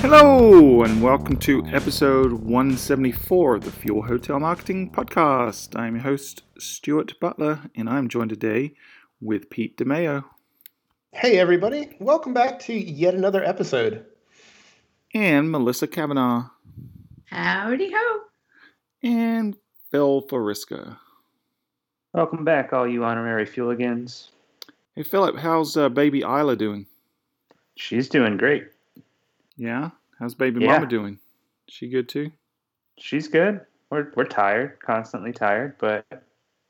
Hello, and welcome to episode 174 of the Fuel Hotel Marketing Podcast. I'm your host, Stuart Butler, and I'm joined today with Pete DeMeo. Hey, everybody. Welcome back to yet another episode. And Melissa Kavanaugh. Howdy ho. And Phil Foriska. Welcome back, all you honorary fueligans. Hey, Philip, how's uh, baby Isla doing? She's doing great. Yeah? How's baby Yeah. mama doing? She good too? She's good. We're we're tired, constantly tired, but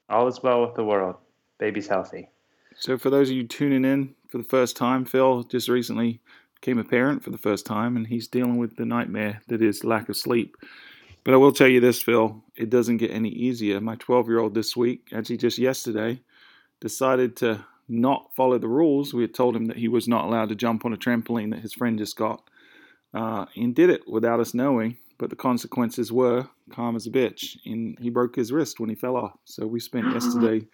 all is well with the world. Baby's healthy. So, for those of you tuning in for the first time, Phil just recently became a parent for the first time, and he's dealing with the nightmare that is lack of sleep. But I will tell you this, Phil, it doesn't get any easier. My 12 year old this week, actually just yesterday, decided to not follow the rules. We had told him that he was not allowed to jump on a trampoline that his friend just got, uh, and did it without us knowing. But the consequences were calm as a bitch, and he broke his wrist when he fell off. So we spent yesterday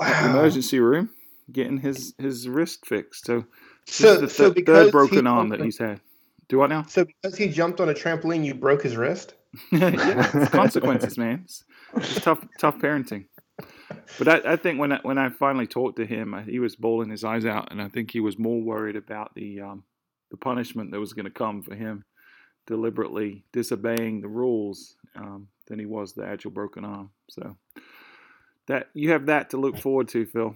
at the emergency room getting his his wrist fixed. So this So, is the th- third broken arm that he's had. Do what now? So because he jumped on a trampoline, you broke his wrist. yeah, consequences, man. It's, it's tough, tough parenting. But I, I think when I, when I finally talked to him, I, he was bawling his eyes out, and I think he was more worried about the um, the punishment that was going to come for him deliberately disobeying the rules um, than he was the actual broken arm. So that you have that to look forward to, Phil.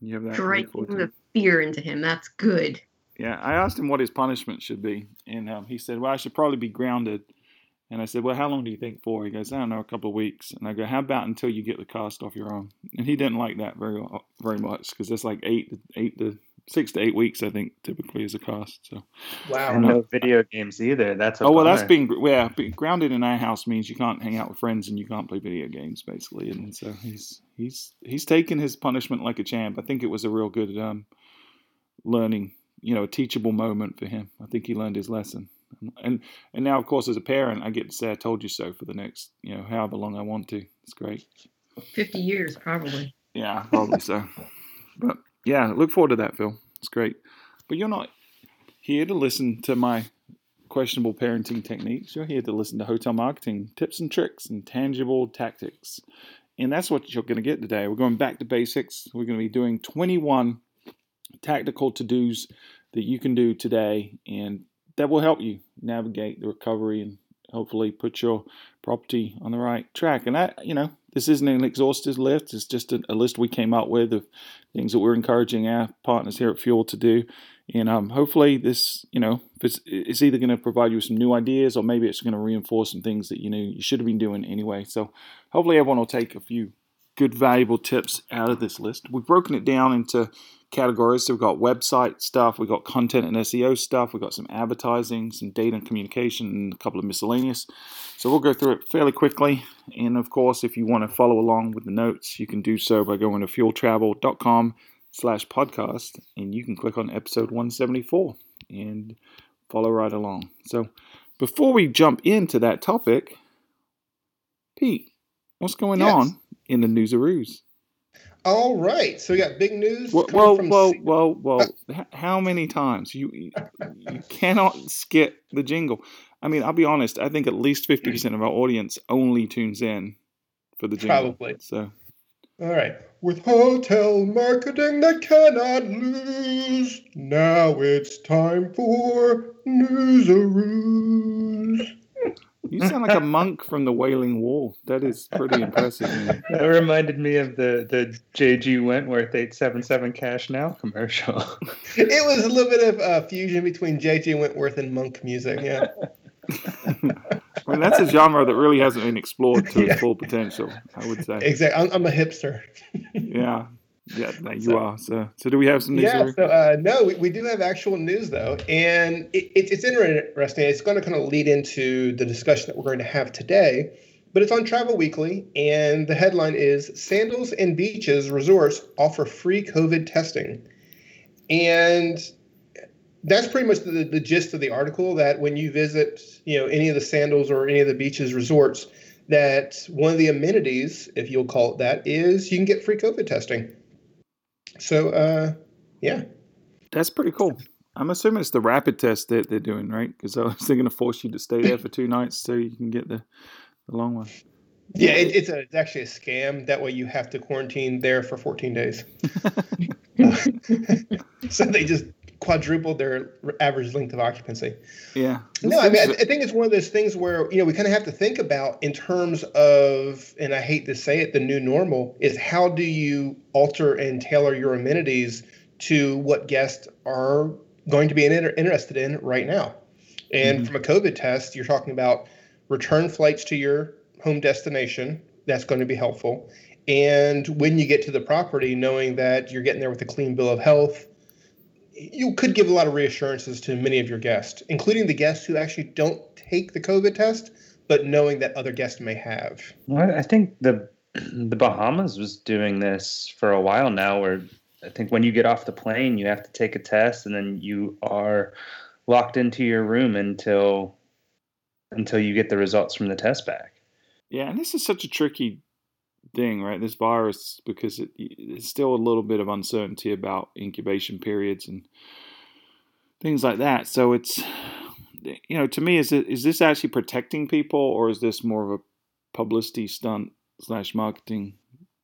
You have that to Striking the fear into him. That's good. Yeah, I asked him what his punishment should be, and um, he said, "Well, I should probably be grounded." And I said, "Well, how long do you think for?" He goes, "I don't know, a couple of weeks." And I go, "How about until you get the cost off your arm?" And he didn't like that very very much because it's like eight to eight to six to eight weeks, I think, typically is a cost. So, Wow. And no video games either. That's a oh well, that's being yeah, being grounded in our house means you can't hang out with friends and you can't play video games, basically. And so he's he's he's taken his punishment like a champ. I think it was a real good um, learning, you know, a teachable moment for him. I think he learned his lesson. And and now, of course, as a parent, I get to say "I told you so" for the next, you know, however long I want to. It's great. 50 years, probably. Yeah, probably so. But yeah, look forward to that, Phil. It's great. But you're not here to listen to my questionable parenting techniques. You're here to listen to hotel marketing tips and tricks and tangible tactics. And that's what you're going to get today. We're going back to basics. We're going to be doing 21 tactical to dos that you can do today, and that will help you navigate the recovery and hopefully put your property on the right track. And that, you know, this isn't an exhaustive list. It's just a, a list we came up with of things that we're encouraging our partners here at Fuel to do. And um, hopefully, this, you know, it's, it's either going to provide you with some new ideas or maybe it's going to reinforce some things that you know you should have been doing anyway. So hopefully, everyone will take a few good, valuable tips out of this list. We've broken it down into categories. So we've got website stuff, we've got content and SEO stuff, we've got some advertising, some data and communication, and a couple of miscellaneous. So we'll go through it fairly quickly. And of course, if you want to follow along with the notes, you can do so by going to fueltravel.com slash podcast and you can click on episode 174 and follow right along. So before we jump into that topic, Pete, what's going Yes. on in the newsaroos? All right. So we got big news. Whoa, whoa, well, from well, C- well, well. Uh, h- How many times you you cannot skip the jingle? I mean, I'll be honest. I think at least fifty percent of our audience only tunes in for the jingle. Probably. So All right. With hotel marketing that cannot lose, now it's time for newsaroos. You sound like a monk from the Wailing Wall. That is pretty impressive. man. That reminded me of the the JG Wentworth eight seven seven cash now commercial. It was a little bit of uh, fusion between J.G. Wentworth and monk music. Yeah. I mean, that's a genre that really hasn't been explored to its Yeah. full potential. I would say. Exactly. I'm, I'm a hipster. Yeah, yeah. You So- are. So, so do we have some news? Yeah, so uh, no, we, we do have actual news though, and it, it, it's interesting. It's going to kind of lead into the discussion that we're going to have today, but it's on Travel Weekly, and the headline is "Sandals and Beaches Resorts Offer Free COVID Testing," and that's pretty much the, the gist of the article. That when you visit, you know, any of the Sandals or any of the beaches resorts, that one of the amenities, if you'll call it that, is you can get free COVID testing. So, uh, Yeah. That's pretty cool. I'm assuming it's the rapid test that they're doing, right? Because I was going to force you to stay there for two nights so you can get the, the long one. Yeah, it, it's a it's actually a scam. That way you have to quarantine there for 14 days. so they just quadrupled their average length of occupancy. Yeah. No, I mean, I, I think it's one of those things where you know we kind of have to think about in terms of, and I hate to say it, the new normal is how do you alter and tailor your amenities to what guests are going to be inter- interested in right now. And mm-hmm. from a COVID test, you're talking about return flights to your home destination. That's going to be helpful. And when you get to the property, knowing that you're getting there with a clean bill of health, you could give a lot of reassurances to many of your guests, including the guests who actually don't take the COVID test, but knowing that other guests may have. Well, I think the the Bahamas was doing this for a while now, where I think when you get off the plane, you have to take a test, and then you are locked into your room until until you get the results from the test back. Yeah, and this is such a tricky thing, right? This virus because it, it's still a little bit of uncertainty about incubation periods and things like that. So it's you know, to me, is it is this actually protecting people, or is this more of a publicity stunt slash marketing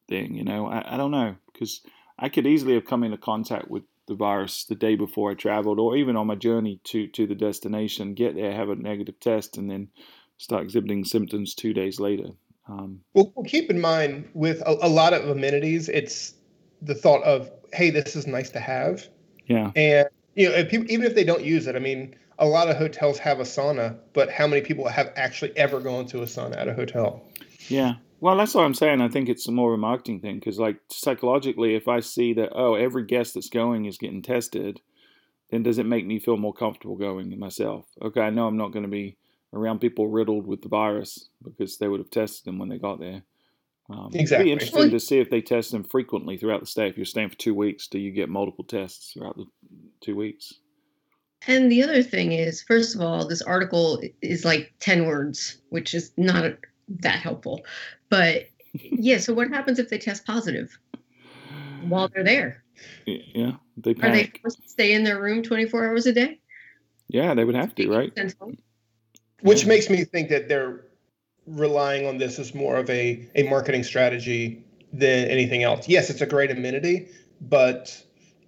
thing? You know, I, I don't know because I could easily have come into contact with the virus the day before I traveled, or even on my journey to to the destination, get there, have a negative test, and then start exhibiting symptoms two days later. Um, well, well, keep in mind with a, a, lot of amenities, it's the thought of, hey, this is nice to have. Yeah. And you know, if people, even if they don't use it, I mean, a lot of hotels have a sauna, but how many people have actually ever gone to a sauna at a hotel? Yeah. Well, that's what I'm saying. I think it's a more of a marketing thing because, like, psychologically, if I see that, oh, every guest that's going is getting tested, then does it make me feel more comfortable going myself? Okay, I know I'm not going to be around people riddled with the virus because they would have tested them when they got there. Um, exactly. It'd be interesting to see if they test them frequently throughout the stay. If you're staying for two weeks, do you get multiple tests throughout the two weeks? And the other thing is, first of all, this article is like 10 words, which is not that helpful. But yeah, so what happens if they test positive while they're there? Yeah, they panic. Are they forced to stay in their room 24 hours a day? Yeah, they would have to, right? Which makes me think that they're relying on this as more of a, a marketing strategy than anything else. Yes, it's a great amenity, but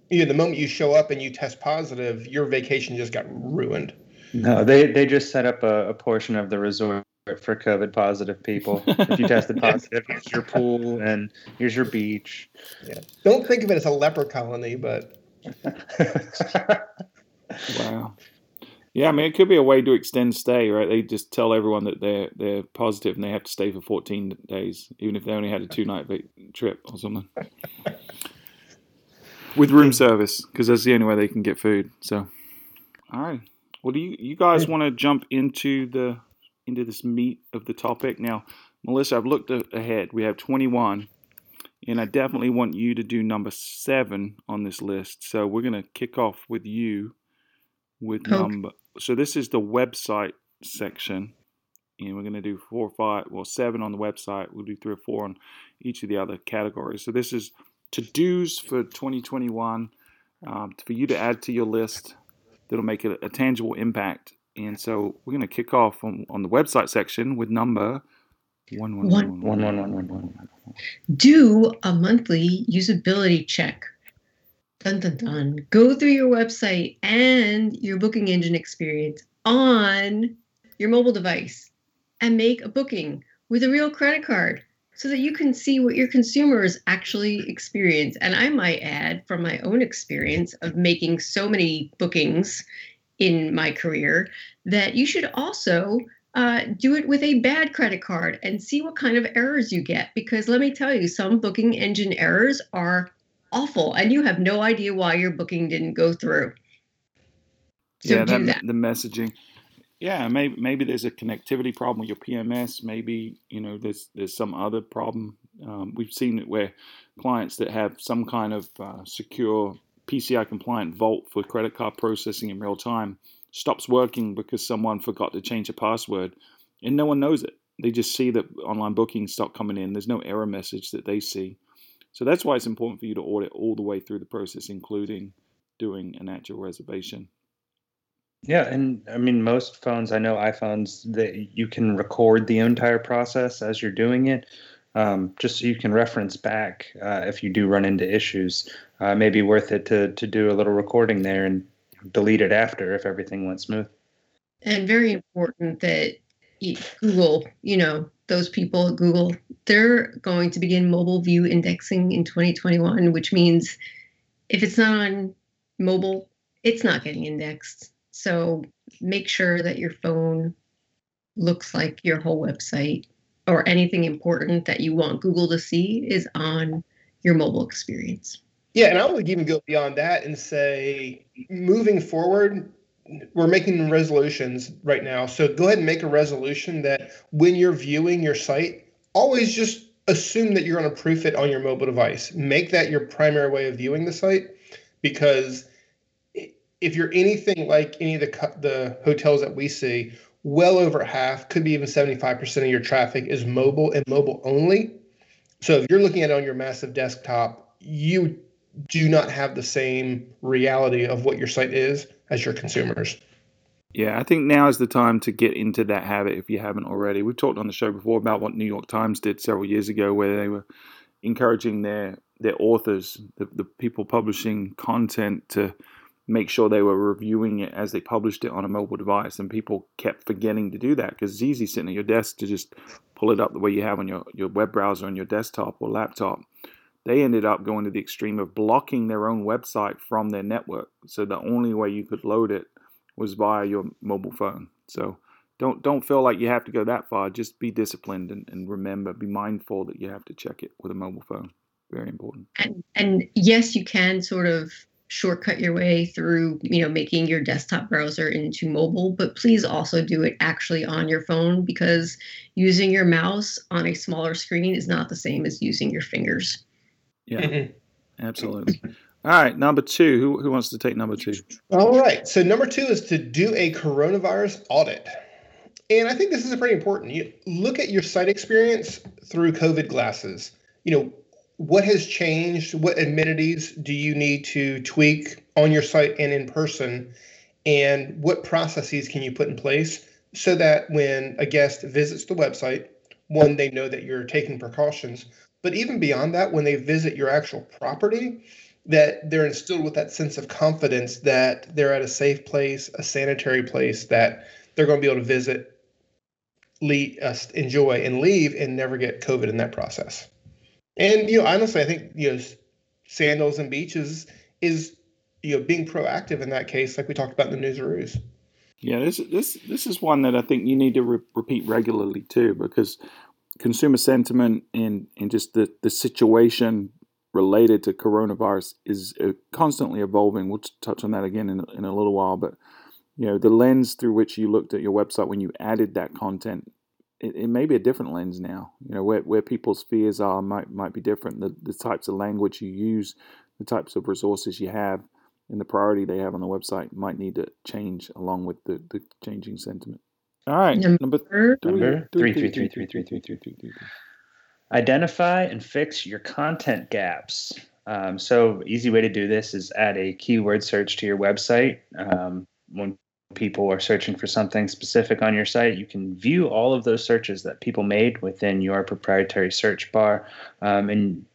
you know, the moment you show up and you test positive, your vacation just got ruined. No, they they just set up a, a portion of the resort for COVID positive people. if you tested positive, here's your pool and here's your beach. Yeah. Don't think of it as a leper colony, but wow. Yeah, I mean, it could be a way to extend stay, right? They just tell everyone that they're they're positive and they have to stay for 14 days, even if they only had a two night trip or something. With room service, because that's the only way they can get food. So, all right. Well, do you you guys want to jump into the into this meat of the topic now? Melissa, I've looked ahead. We have 21, and I definitely want you to do number seven on this list. So we're gonna kick off with you with okay. number so this is the website section. And we're going to do four or five well seven on the website. We'll do three or four on each of the other categories. So this is to do's for 2021 um, for you to add to your list that'll make it a tangible impact. And so we're going to kick off on, on the website section with number one. One one one one one one one. Do a monthly usability check dun dun dun, go through your website and your booking engine experience on your mobile device and make a booking with a real credit card so that you can see what your consumers actually experience. And I might add from my own experience of making so many bookings in my career that you should also uh, do it with a bad credit card and see what kind of errors you get. Because let me tell you, some booking engine errors are awful and you have no idea why your booking didn't go through. So yeah, that, that. the messaging. Yeah, maybe maybe there's a connectivity problem with your PMS. Maybe you know there's there's some other problem. Um, we've seen it where clients that have some kind of uh, secure PCI compliant vault for credit card processing in real time stops working because someone forgot to change a password, and no one knows it. They just see that online bookings stop coming in. There's no error message that they see. So that's why it's important for you to audit all the way through the process, including doing an actual reservation. Yeah, and I mean most phones, I know iPhones that you can record the entire process as you're doing it, um, just so you can reference back uh, if you do run into issues. Uh, may be worth it to to do a little recording there and delete it after if everything went smooth. And very important that Google, you know, those people at Google, they're going to begin mobile view indexing in 2021, which means if it's not on mobile, it's not getting indexed. So make sure that your phone looks like your whole website or anything important that you want Google to see is on your mobile experience. Yeah, and I would even go beyond that and say moving forward, we're making resolutions right now. So go ahead and make a resolution that when you're viewing your site, always just assume that you're going to proof it on your mobile device. Make that your primary way of viewing the site because if you're anything like any of the the hotels that we see, well over half, could be even 75% of your traffic is mobile and mobile only. So if you're looking at it on your massive desktop, you do not have the same reality of what your site is as your consumers. Yeah, I think now is the time to get into that habit if you haven't already. We've talked on the show before about what New York Times did several years ago, where they were encouraging their their authors, the, the people publishing content, to make sure they were reviewing it as they published it on a mobile device. And people kept forgetting to do that because it's easy sitting at your desk to just pull it up the way you have on your, your web browser on your desktop or laptop they ended up going to the extreme of blocking their own website from their network. So the only way you could load it was via your mobile phone. So don't don't feel like you have to go that far. Just be disciplined and, and remember, be mindful that you have to check it with a mobile phone. Very important. And, and yes, you can sort of shortcut your way through you know making your desktop browser into mobile but please also do it actually on your phone because using your mouse on a smaller screen is not the same as using your fingers yeah, mm-hmm. absolutely. All right, number two. Who, who wants to take number two? All right. So number two is to do a coronavirus audit. And I think this is pretty important. You look at your site experience through COVID glasses. You know, what has changed? What amenities do you need to tweak on your site and in person? And what processes can you put in place so that when a guest visits the website, one, they know that you're taking precautions, but even beyond that, when they visit your actual property, that they're instilled with that sense of confidence that they're at a safe place, a sanitary place, that they're going to be able to visit, uh, enjoy, and leave, and never get COVID in that process. And you know, honestly, I think you know, sandals and beaches is you know being proactive in that case, like we talked about in the newsroos. Yeah, this this this is one that I think you need to re- repeat regularly too, because consumer sentiment and, and just the, the situation related to coronavirus is uh, constantly evolving. We'll touch on that again in, in a little while, but you know the lens through which you looked at your website when you added that content, it, it may be a different lens now. You know where, where people's fears are might might be different. The the types of language you use, the types of resources you have, and the priority they have on the website might need to change along with the, the changing sentiment. All right. Number, number three. Number three, three, three, three, three, three, three, three, three. Identify and fix your content gaps. Um, so, easy way to do this is add a keyword search to your website. Um, when people are searching for something specific on your site, you can view all of those searches that people made within your proprietary search bar. Um, and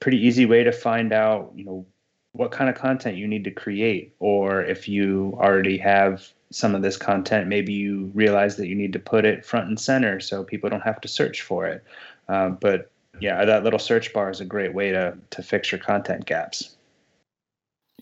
pretty easy way to find out, you know, what kind of content you need to create, or if you already have some of this content, maybe you realize that you need to put it front and center so people don't have to search for it. Uh, but yeah, that little search bar is a great way to to fix your content gaps.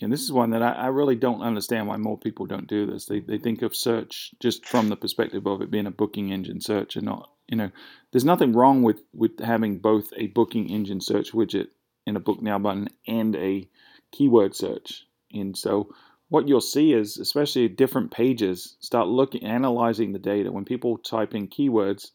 And this is one that I, I, really don't understand why more people don't do this. They they think of search just from the perspective of it being a booking engine search and not you know, there's nothing wrong with with having both a booking engine search widget and a book now button and a keyword search. And so what you'll see is, especially different pages, start looking, analyzing the data. When people type in keywords,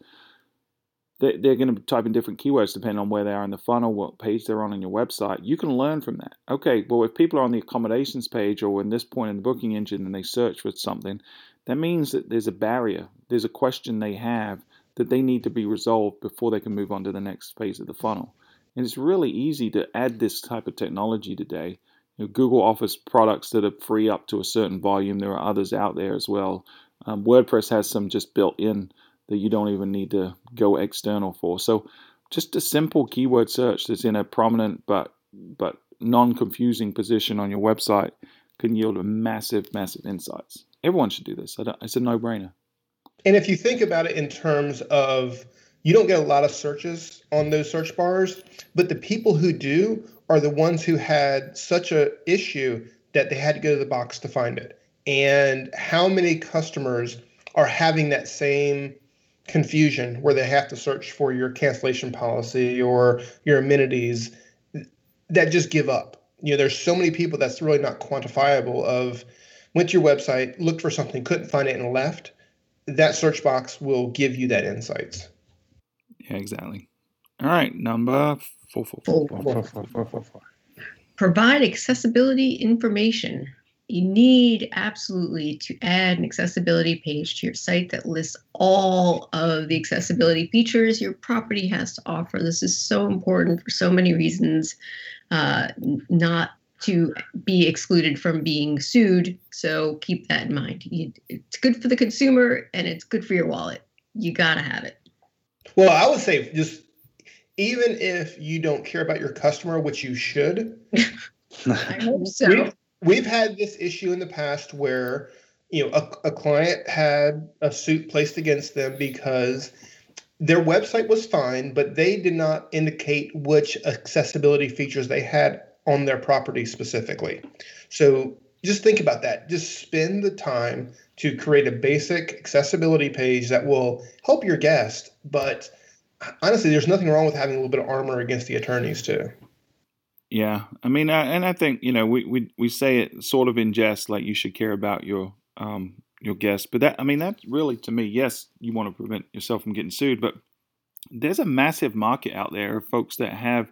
they, they're going to type in different keywords depending on where they are in the funnel, what page they're on in your website. You can learn from that. Okay, well, if people are on the accommodations page or in this point in the booking engine and they search for something, that means that there's a barrier. There's a question they have that they need to be resolved before they can move on to the next phase of the funnel. And it's really easy to add this type of technology today. You know, Google offers products that are free up to a certain volume. There are others out there as well. Um, WordPress has some just built in that you don't even need to go external for. So just a simple keyword search that's in a prominent but but non-confusing position on your website can yield a massive, massive insights. Everyone should do this. It's a no-brainer. And if you think about it in terms of you don't get a lot of searches on those search bars, but the people who do are the ones who had such a issue that they had to go to the box to find it. And how many customers are having that same confusion where they have to search for your cancellation policy or your amenities that just give up. You know, there's so many people that's really not quantifiable of went to your website, looked for something, couldn't find it and left. That search box will give you that insights. Yeah, exactly. All right, number Provide accessibility information. You need absolutely to add an accessibility page to your site that lists all of the accessibility features your property has to offer. This is so important for so many reasons, uh, not to be excluded from being sued. So keep that in mind. You, it's good for the consumer and it's good for your wallet. You got to have it. Well, I would say just even if you don't care about your customer, which you should. I hope so we've had this issue in the past where you know a, a client had a suit placed against them because their website was fine, but they did not indicate which accessibility features they had on their property specifically. So just think about that. Just spend the time to create a basic accessibility page that will help your guest. But honestly, there's nothing wrong with having a little bit of armor against the attorneys, too. Yeah, I mean, I, and I think you know we, we we say it sort of in jest, like you should care about your um your guests, but that I mean that's really to me, yes, you want to prevent yourself from getting sued, but there's a massive market out there of folks that have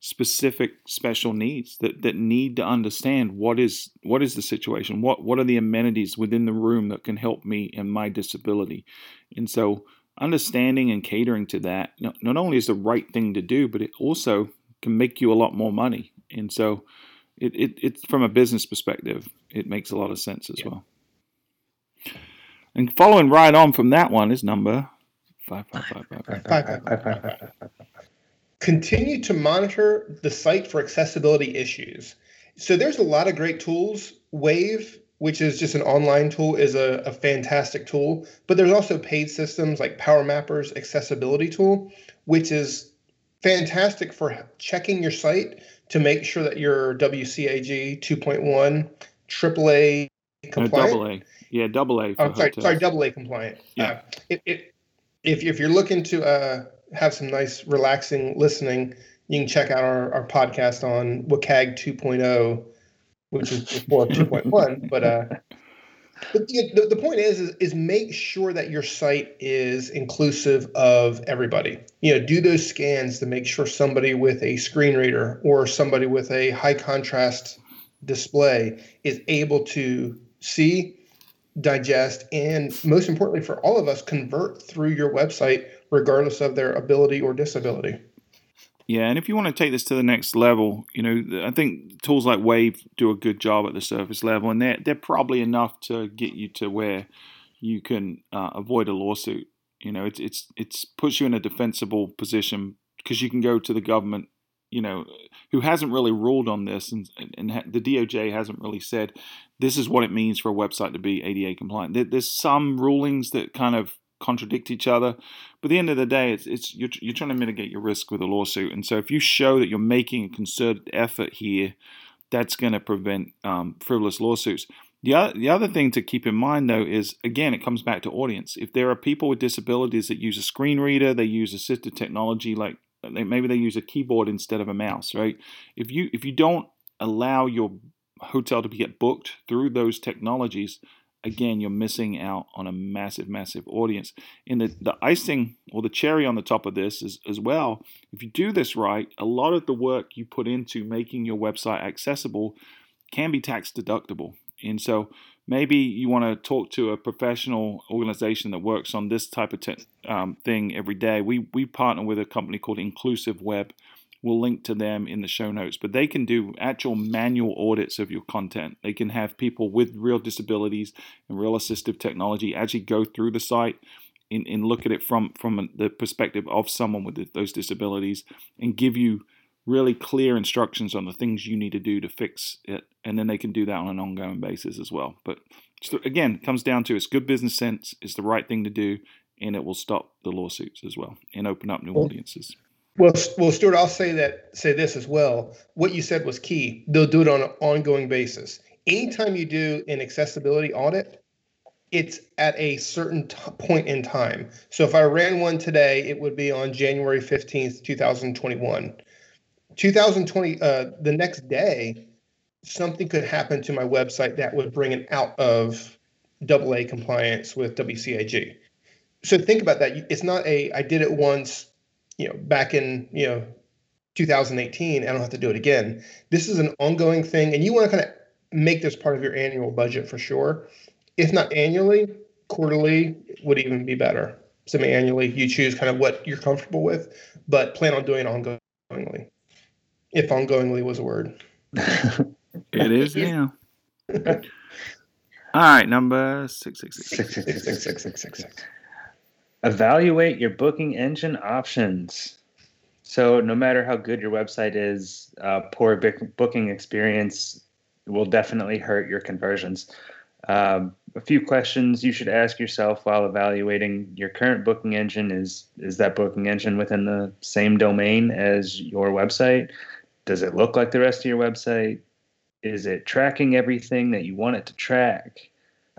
specific special needs that, that need to understand what is what is the situation, what what are the amenities within the room that can help me and my disability, and so understanding and catering to that not only is the right thing to do, but it also can make you a lot more money. And so, it, it it's from a business perspective, it makes a lot of sense as yeah. well. And following right on from that one is number five, five, five, five, five, five, five, five. Continue to monitor the site for accessibility issues. So there's a lot of great tools. Wave which is just an online tool, is a, a fantastic tool. But there's also paid systems like PowerMapper's accessibility tool, which is fantastic for checking your site to make sure that you're WCAG 2.1 AAA compliant. No, double A. Yeah, double A. Oh, sorry, sorry, double A compliant. Yeah. Uh, it, it, if, if you're looking to uh, have some nice, relaxing listening, you can check out our, our podcast on WCAG 2.0, which is before 2.1. But uh, but the, the point is, is, is make sure that your site is inclusive of everybody. You know, do those scans to make sure somebody with a screen reader or somebody with a high contrast display is able to see, digest, and most importantly for all of us, convert through your website regardless of their ability or disability. Yeah, and if you want to take this to the next level, you know, I think tools like Wave do a good job at the surface level, and they're they're probably enough to get you to where you can uh, avoid a lawsuit. You know, it's it's it's puts you in a defensible position because you can go to the government, you know, who hasn't really ruled on this, and and the DOJ hasn't really said this is what it means for a website to be ADA compliant. There's some rulings that kind of contradict each other. But at the end of the day, it's, it's you're, you're trying to mitigate your risk with a lawsuit. And so if you show that you're making a concerted effort here, that's going to prevent um, frivolous lawsuits. The other, the other thing to keep in mind, though, is again, it comes back to audience. If there are people with disabilities that use a screen reader, they use assistive technology, like maybe they use a keyboard instead of a mouse, right? If you if you don't allow your hotel to get booked through those technologies, again, you're missing out on a massive, massive audience. And the, the icing or the cherry on the top of this is as well, if you do this right, a lot of the work you put into making your website accessible can be tax deductible. And so maybe you want to talk to a professional organization that works on this type of te- um, thing every day. We, we partner with a company called Inclusive Web We'll link to them in the show notes, but they can do actual manual audits of your content. They can have people with real disabilities and real assistive technology actually go through the site and, and look at it from, from the perspective of someone with those disabilities and give you really clear instructions on the things you need to do to fix it. And then they can do that on an ongoing basis as well. But again, it comes down to it's good business sense, it's the right thing to do, and it will stop the lawsuits as well and open up new audiences. Well, well, Stuart, I'll say that say this as well. What you said was key. They'll do it on an ongoing basis. Anytime you do an accessibility audit, it's at a certain t- point in time. So if I ran one today, it would be on January 15th, 2021. 2020, uh, the next day, something could happen to my website that would bring it out of AA compliance with WCAG. So think about that. It's not a I did it once you know, back in, you know, 2018, I don't have to do it again. This is an ongoing thing, and you want to kind of make this part of your annual budget for sure. If not annually, quarterly would even be better. Semi-annually, you choose kind of what you're comfortable with, but plan on doing ongoingly. If ongoingly was a word. it is now. All right, number six six six six six six six six six six. Evaluate your booking engine options. So, no matter how good your website is, uh, poor booking experience will definitely hurt your conversions. Um, a few questions you should ask yourself while evaluating your current booking engine is is that booking engine within the same domain as your website does it look like the rest of your website is it tracking everything that you want it to track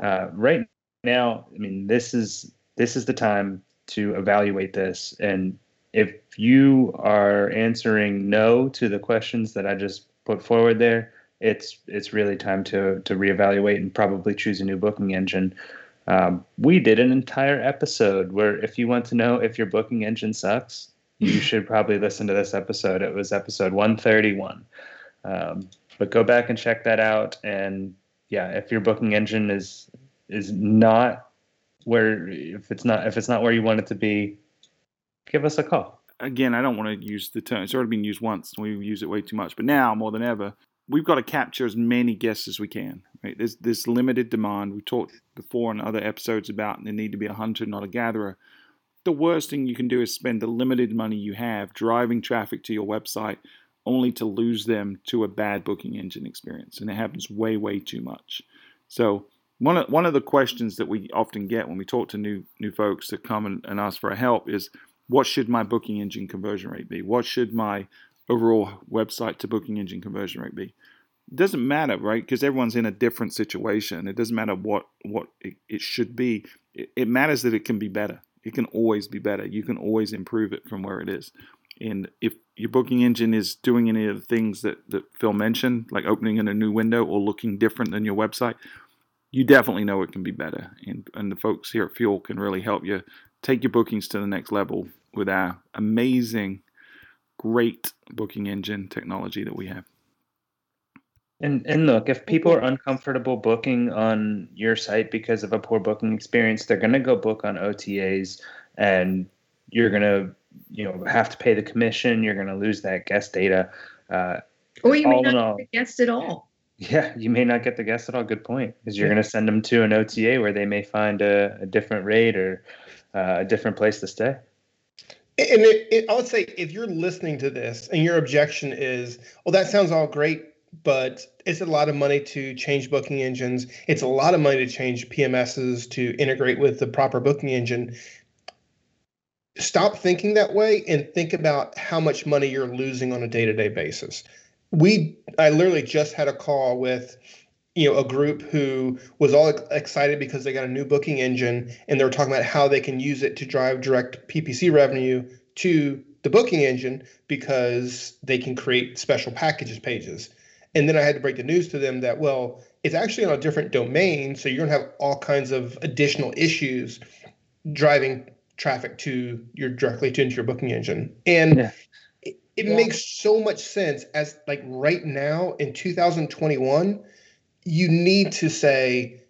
uh, right now i mean this is this is the time to evaluate this. And if you are answering no to the questions that I just put forward there, it's it's really time to to reevaluate and probably choose a new booking engine. Um, we did an entire episode where if you want to know if your booking engine sucks, you should probably listen to this episode. It was episode 131. Um, but go back and check that out. And yeah, if your booking engine is is not where if it's not if it's not where you want it to be, give us a call. Again, I don't want to use the term. It's already been used once. We use it way too much. But now more than ever, we've got to capture as many guests as we can. Right? There's there's limited demand. We talked before in other episodes about the need to be a hunter, not a gatherer. The worst thing you can do is spend the limited money you have driving traffic to your website only to lose them to a bad booking engine experience. And it happens way, way too much. So one of one of the questions that we often get when we talk to new new folks that come and, and ask for help is what should my booking engine conversion rate be? What should my overall website to booking engine conversion rate be? It doesn't matter, right? Because everyone's in a different situation. It doesn't matter what what it, it should be. It, it matters that it can be better. It can always be better. You can always improve it from where it is. And if your booking engine is doing any of the things that, that Phil mentioned, like opening in a new window or looking different than your website, you definitely know it can be better. And, and the folks here at Fuel can really help you take your bookings to the next level with our amazing, great booking engine technology that we have. And and look, if people are uncomfortable booking on your site because of a poor booking experience, they're going to go book on OTAs, and you're going to you know have to pay the commission. You're going to lose that guest data. Uh, or you may not all, guest at all. Yeah, you may not get the guest at all. Good point, because you're yeah. going to send them to an OTA where they may find a, a different rate or uh, a different place to stay. And it, it, I would say if you're listening to this and your objection is, well, that sounds all great, but it's a lot of money to change booking engines. It's a lot of money to change PMSs to integrate with the proper booking engine. Stop thinking that way and think about how much money you're losing on a day to day basis we I literally just had a call with you know a group who was all excited because they got a new booking engine and they were talking about how they can use it to drive direct PPC revenue to the booking engine because they can create special packages pages. And then I had to break the news to them that well, it's actually on a different domain, so you're going to have all kinds of additional issues driving traffic to your directly to into your booking engine. And yeah it yeah. makes so much sense as like right now in 2021 you need to say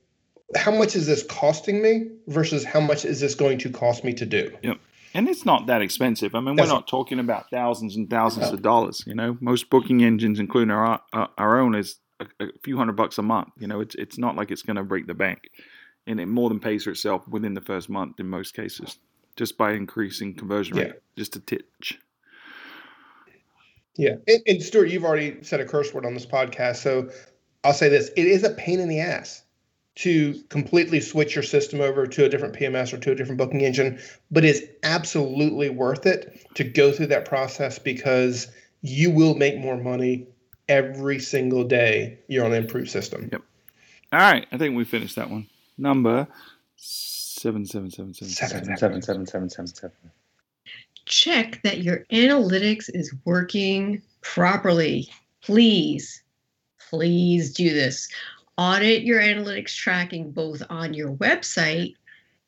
how much is this costing me versus how much is this going to cost me to do yep And it's not that expensive. I mean, That's we're not talking about thousands and thousands of dollars. You know, most booking engines, including our our, our own, is a, a few hundred bucks a month. You know, it's it's not like it's going to break the bank, and it more than pays for itself within the first month in most cases, just by increasing conversion rate, Yeah. just a titch. Yeah. And, and Stuart, you've already said a curse word on this podcast. So I'll say this it is a pain in the ass to completely switch your system over to a different PMS or to a different booking engine, but it's absolutely worth it to go through that process because you will make more money every single day you're on an improved system. Yep. All right, I think we finished that one. Number seven seven seven seven Seven. Seven, seven, seven, seven, seven, seven. Check that your analytics is working properly. Please, please do this. Audit your analytics tracking both on your website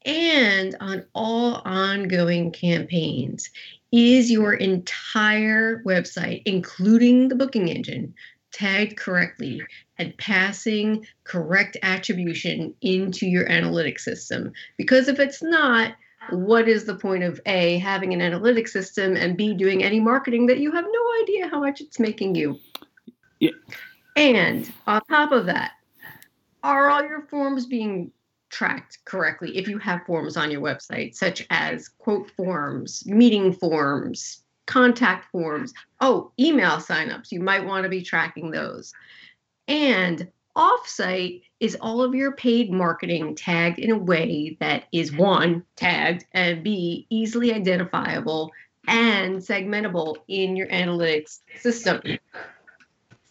and on all ongoing campaigns. Is your entire website, including the booking engine, tagged correctly and passing correct attribution into your analytics system? Because if it's not, what is the point of A, having an analytics system, and B, doing any marketing that you have no idea how much it's making you? Yeah. And on top of that, are all your forms being tracked correctly if you have forms on your website, such as quote forms, meeting forms, contact forms? Oh, email signups. You might want to be tracking those. And offsite is all of your paid marketing tagged in a way that is one, tagged, and B, easily identifiable and segmentable in your analytics system.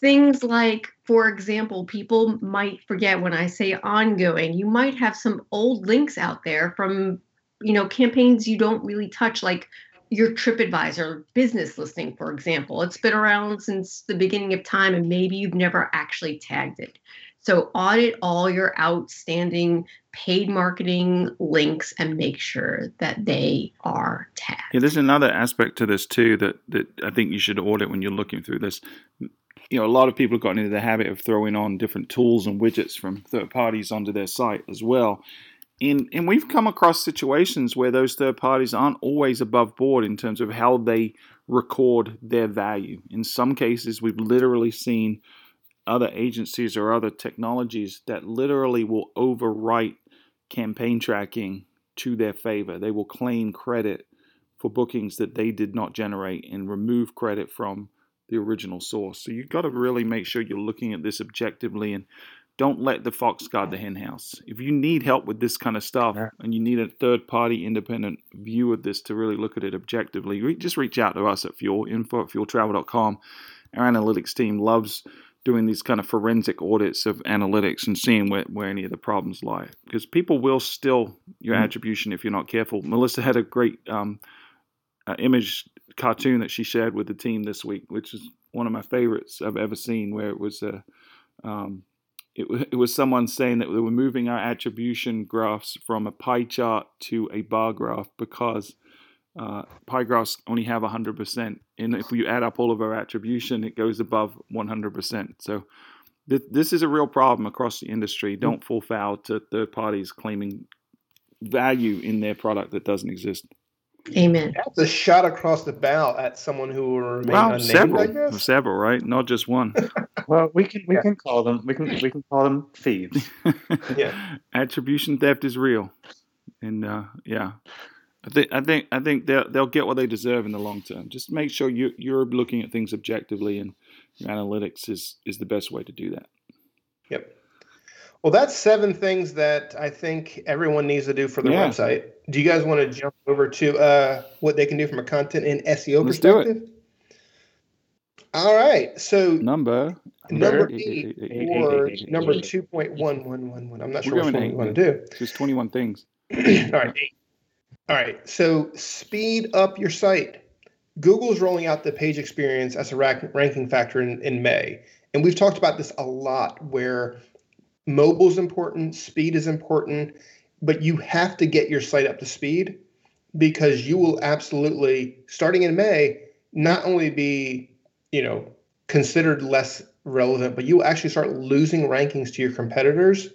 Things like, for example, people might forget when I say ongoing, you might have some old links out there from, you know, campaigns you don't really touch, like your TripAdvisor business listing, for example. It's been around since the beginning of time and maybe you've never actually tagged it. So audit all your outstanding paid marketing links and make sure that they are tagged. Yeah, there's another aspect to this too that, that I think you should audit when you're looking through this. You know, a lot of people have gotten into the habit of throwing on different tools and widgets from third parties onto their site as well. And, and we've come across situations where those third parties aren't always above board in terms of how they record their value. In some cases, we've literally seen other agencies or other technologies that literally will overwrite campaign tracking to their favor. They will claim credit for bookings that they did not generate and remove credit from the original source. So you've got to really make sure you're looking at this objectively and don't let the fox guard the henhouse. If you need help with this kind of stuff Yeah. and you need a third party independent view of this to really look at it objectively, re- just reach out to us at Fuel, info at fueltravel.com. Our analytics team loves doing these kind of forensic audits of analytics and seeing where, where any of the problems lie. Because people will steal your Mhm. attribution if you're not careful. Melissa had a great um, uh, image cartoon that she shared with the team this week, which is one of my favorites I've ever seen, where it was a. Um, it, it was someone saying that they were moving our attribution graphs from a pie chart to a bar graph because uh, pie graphs only have 100%. And if you add up all of our attribution, it goes above 100%. So th- this is a real problem across the industry. Don't fall foul to third parties claiming value in their product that doesn't exist. Amen. That's a shot across the bow at someone who will remain Well, unnamed, I several, guess. several, right? Not just one. Well, we can we Yeah. can call them we can we can call them thieves. Yeah. Attribution theft is real, and uh, yeah, I think I think I think they'll they'll get what they deserve in the long term. Just make sure you you're looking at things objectively, and your analytics is is the best way to do that. Yep. Well, that's seven things that I think everyone needs to do for their Yeah. website. Do you guys want to jump over to uh, what they can do from a content and SEO Let's do it. perspective? All right. So Number number eight, eight eight, eight, or eight, eight, number eight. two point one one one one. I'm not sure which going one eight, we want to do. just twenty one things. All right. All right. So speed up your site. Google's rolling out the page experience as a ranking factor in, in May. And we've talked about this a lot where mobile is important, speed is important, but you have to get your site up to speed because you will absolutely, starting in May, not only be, you know, considered less relevant, but you will actually start losing rankings to your competitors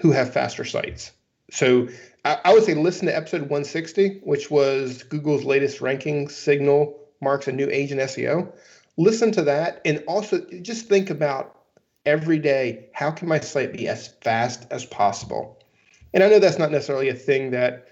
who have faster sites. So I, I would say listen to episode 160, which was Google's latest ranking signal marks a new age in SEO. Listen to that, and also just think about every day how can my site be as fast as possible. And I know that's not necessarily a thing that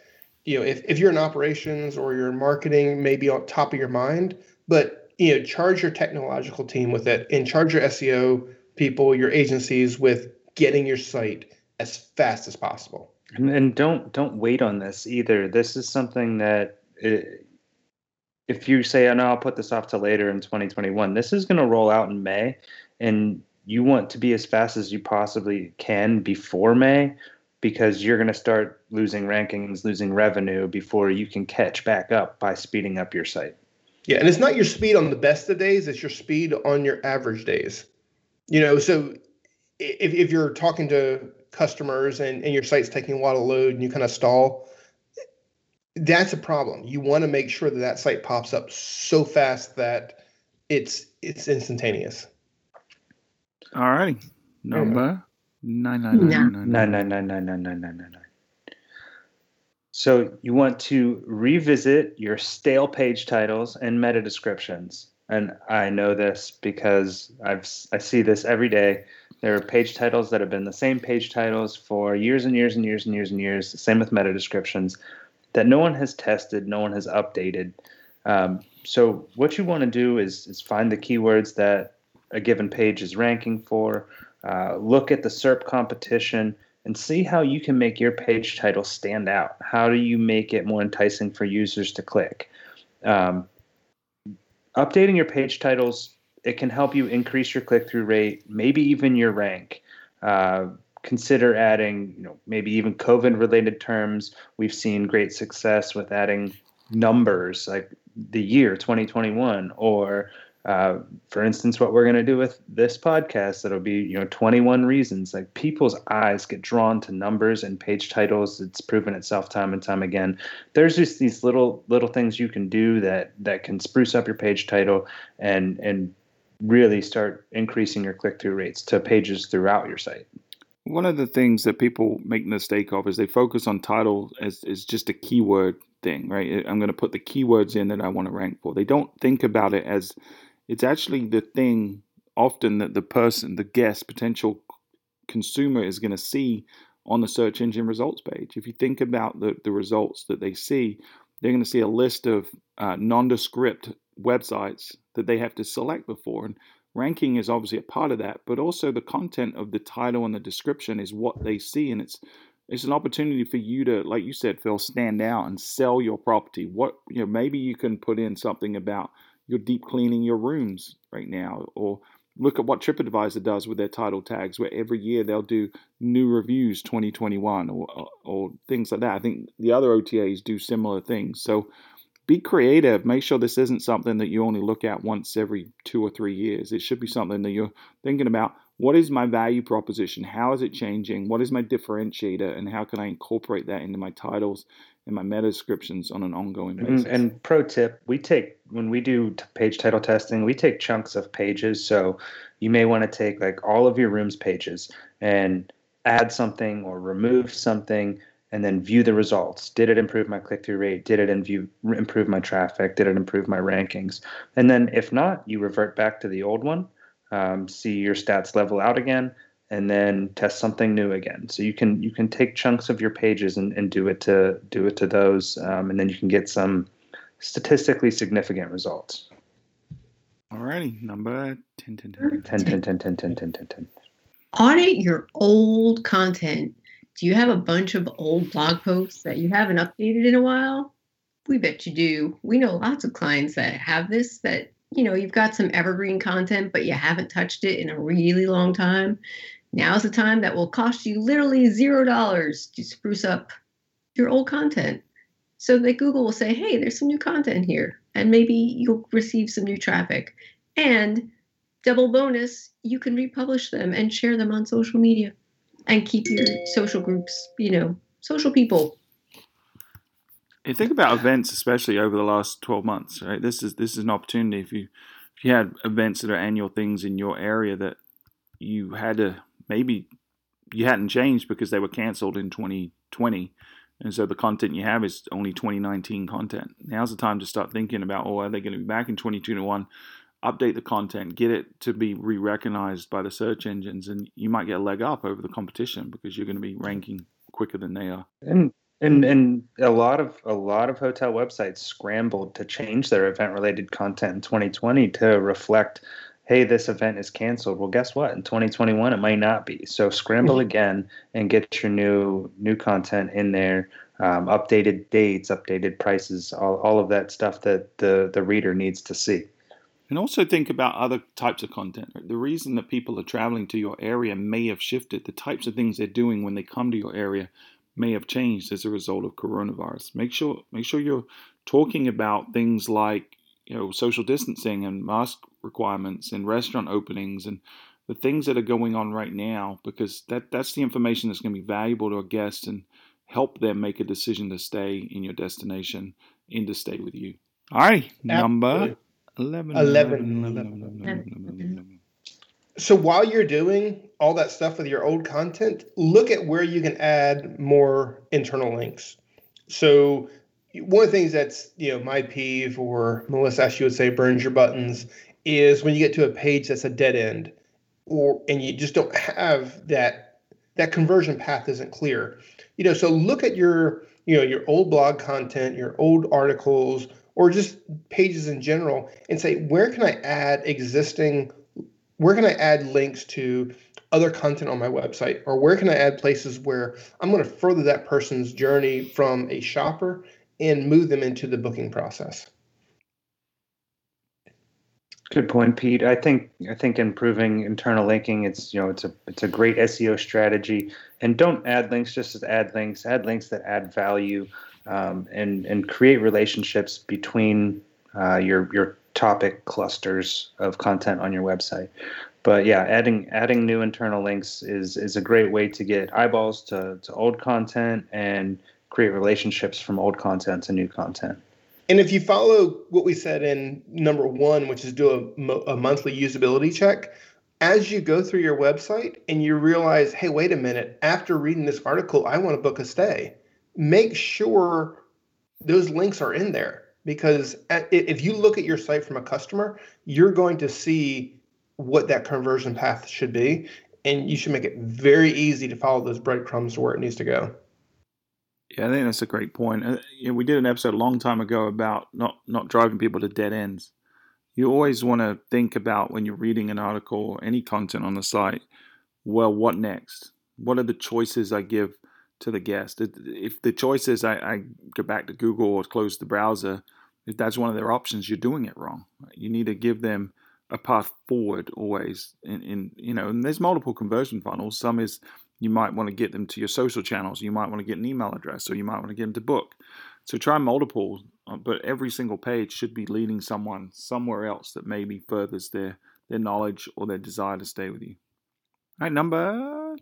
you know if, if you're in operations or you're in marketing maybe on top of your mind but you know charge your technological team with it and charge your seo people your agencies with getting your site as fast as possible. And, and don't don't wait on this either. This is something that it, if you say oh no i'll put this off to later in 2021 this is going to roll out in may. And you want to be as fast as you possibly can before may because you're going to start losing rankings, losing revenue before you can catch back up by speeding up your site. Yeah, and it's not your speed on the best of days, it's your speed on your average days. You know, so if, if you're talking to customers and, and your site's taking a lot of load and you kind of stall, that's a problem. You want to make sure that that site pops up so fast that it's it's instantaneous. All right. Number nine nine nine nine nine nine nine nine nine nine nine nine. So you want to revisit your stale page titles and meta descriptions. And I know this because I've I see this every day. There are page titles that have been the same page titles for years and years and years and years and years. Same with meta descriptions that no one has tested, no one has updated. Um, so what you want to do is is find the keywords that a given page is ranking for, uh, look at the SERP competition and see how you can make your page title stand out. How do you make it more enticing for users to click? Um, updating your page titles it can help you increase your click-through rate, maybe even your rank. Uh, consider adding, you know, maybe even COVID-related terms. We've seen great success with adding numbers like the year 2021 or uh, for instance, what we're going to do with this podcast, that'll be, you know, 21 reasons. Like people's eyes get drawn to numbers and page titles. It's proven itself time and time again. There's just these little little things you can do that that can spruce up your page title and and really start increasing your click through rates to pages throughout your site. One of the things that people make mistake of is they focus on title as, as just a keyword thing, right? I'm going to put the keywords in that I want to rank for. They don't think about it as it's actually the thing often that the person, the guest, potential consumer is going to see on the search engine results page. If you think about the, the results that they see, they're going to see a list of uh, nondescript websites that they have to select before. And ranking is obviously a part of that, but also the content of the title and the description is what they see. And it's it's an opportunity for you to, like you said, Phil, stand out and sell your property. What you know, maybe you can put in something about you're deep cleaning your rooms right now, or look at what TripAdvisor does with their title tags, where every year they'll do new reviews 2021 or, or things like that. I think the other OTAs do similar things. So be creative. Make sure this isn't something that you only look at once every two or three years. It should be something that you're thinking about. What is my value proposition? How is it changing? What is my differentiator? And how can I incorporate that into my titles and my meta descriptions on an ongoing basis? And, and pro tip, we take when we do page title testing, we take chunks of pages. So you may want to take like all of your rooms pages and add something or remove something and then view the results. Did it improve my click through rate? Did it view, improve my traffic? Did it improve my rankings? And then if not, you revert back to the old one, um, see your stats level out again, and then test something new again. So you can you can take chunks of your pages and, and do it to do it to those, um, and then you can get some statistically significant results. Alrighty, number 10, 10, 10, 10, 10, 10, 10, 10, 10, 10, 10. Audit your old content. Do you have a bunch of old blog posts that you haven't updated in a while? We bet you do. We know lots of clients that have this that, you know, you've got some evergreen content, but you haven't touched it in a really long time. Now's the time that will cost you literally zero dollars to spruce up your old content so that Google will say, hey, there's some new content here, and maybe you'll receive some new traffic. And double bonus, you can republish them and share them on social media and keep your social groups, you know, social people. You think about events, especially over the last 12 months, right? This is this is an opportunity if you if you had events that are annual things in your area that you had to maybe you hadn't changed because they were canceled in 2020. And so the content you have is only 2019 content. Now's the time to start thinking about, oh, are they going to be back in 2021? Update the content, get it to be re recognized by the search engines, and you might get a leg up over the competition because you're going to be ranking quicker than they are. And and and a lot of a lot of hotel websites scrambled to change their event related content in 2020 to reflect hey this event is canceled. Well guess what? In 2021 it might not be. So scramble again and get your new new content in there um, updated dates updated prices all, all of that stuff that the the reader needs to see and also think about other types of content. The reason that people are traveling to your area may have shifted. The types of things they're doing when they come to your area may have changed as a result of coronavirus. Make sure make sure you're talking about things like you know social distancing and mask requirements and restaurant openings and the things that are going on right now because that that's the information that's going to be valuable to a guest and help them make a decision to stay in your destination and to stay with you. All right, number 11. 11. 11, 11 so while you're doing all that stuff with your old content, look at where you can add more internal links. So one of the things that's you know my peeve, or Melissa, as you would say, burns your buttons, is when you get to a page that's a dead end, or and you just don't have that that conversion path isn't clear. You know, so look at your you know your old blog content, your old articles, or just pages in general, and say where can I add existing where can I add links to other content on my website? Or where can I add places where I'm going to further that person's journey from a shopper and move them into the booking process? Good point, Pete. I think I think improving internal linking it's you know it's a it's a great SEO strategy. And don't add links just to add links. Add links that add value, um, and and create relationships between uh, your your topic clusters of content on your website. But yeah, adding adding new internal links is is a great way to get eyeballs to, to old content and create relationships from old content to new content. And if you follow what we said in number one, which is do a, a monthly usability check, as you go through your website and you realize, hey, wait a minute, after reading this article, I want to book a stay, make sure those links are in there because if you look at your site from a customer, you're going to see what that conversion path should be, and you should make it very easy to follow those breadcrumbs to where it needs to go. Yeah, I think that's a great point. Uh, we did an episode a long time ago about not not driving people to dead ends. You always want to think about when you're reading an article or any content on the site. Well, what next? What are the choices I give to the guest? If the choice is I, I go back to Google or close the browser, if that's one of their options, you're doing it wrong. You need to give them a path forward always. In, in you know, and there's multiple conversion funnels. Some is you might want to get them to your social channels. You might want to get an email address, or you might want to get them to book. So try multiple, uh, but every single page should be leading someone somewhere else that maybe furthers their their knowledge or their desire to stay with you. All right, number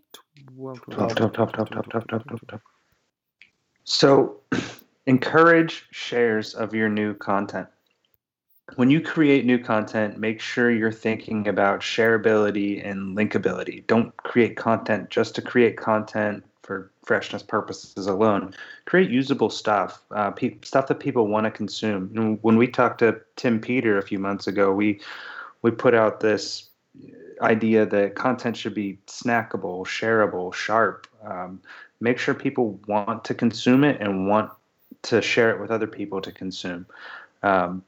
12. 12, 12, 12, 12, 12, 12, 12, 12. So encourage shares of your new content. When you create new content, make sure you're thinking about shareability and linkability. Don't create content just to create content for freshness purposes alone. Create usable stuff, uh, pe- stuff that people want to consume. When we talked to Tim Peter a few months ago, we we put out this idea that content should be snackable, shareable, sharp. Um, make sure people want to consume it and want to share it with other people to consume. Um,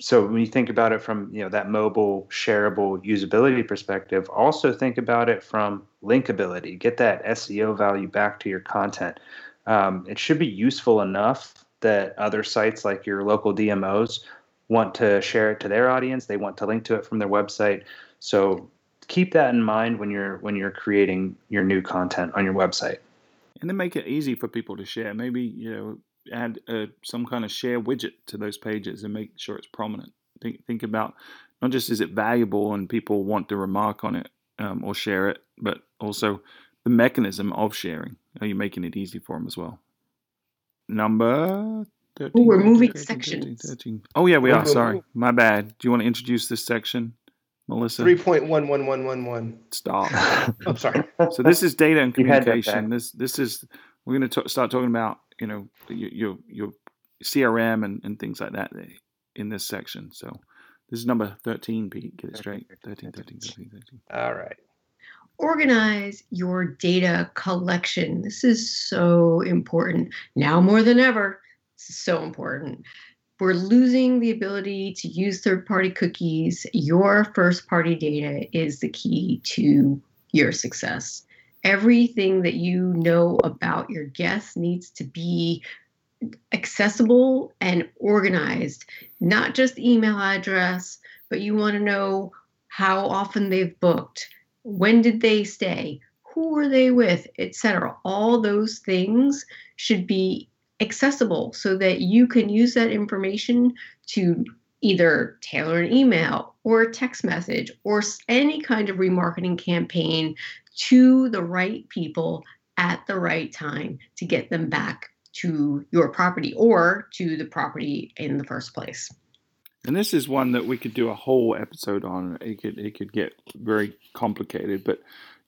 so when you think about it from you know that mobile shareable usability perspective also think about it from linkability get that seo value back to your content um, it should be useful enough that other sites like your local dmos want to share it to their audience they want to link to it from their website so keep that in mind when you're when you're creating your new content on your website and then make it easy for people to share maybe you know add uh, some kind of share widget to those pages and make sure it's prominent. Think think about not just is it valuable and people want to remark on it um, or share it, but also the mechanism of sharing. Are you making it easy for them as well? Number 13. Ooh, we're moving 13, sections. 13, 13. Oh, yeah, we are. Sorry. My bad. Do you want to introduce this section, Melissa? 3.11111. Stop. I'm sorry. So this is data and communication. This this is we're going to start talking about you know your your, your CRM and, and things like that in this section. So this is number 13, Pete. Get it straight. 13, 13, 13, 13. All right. Organize your data collection. This is so important now more than ever. This is so important. We're losing the ability to use third party cookies. Your first party data is the key to your success. Everything that you know about your guests needs to be accessible and organized, not just email address, but you want to know how often they've booked, when did they stay, who were they with, etc. All those things should be accessible so that you can use that information to either tailor an email or a text message or any kind of remarketing campaign to the right people at the right time to get them back to your property or to the property in the first place. And this is one that we could do a whole episode on. It could it could get very complicated, but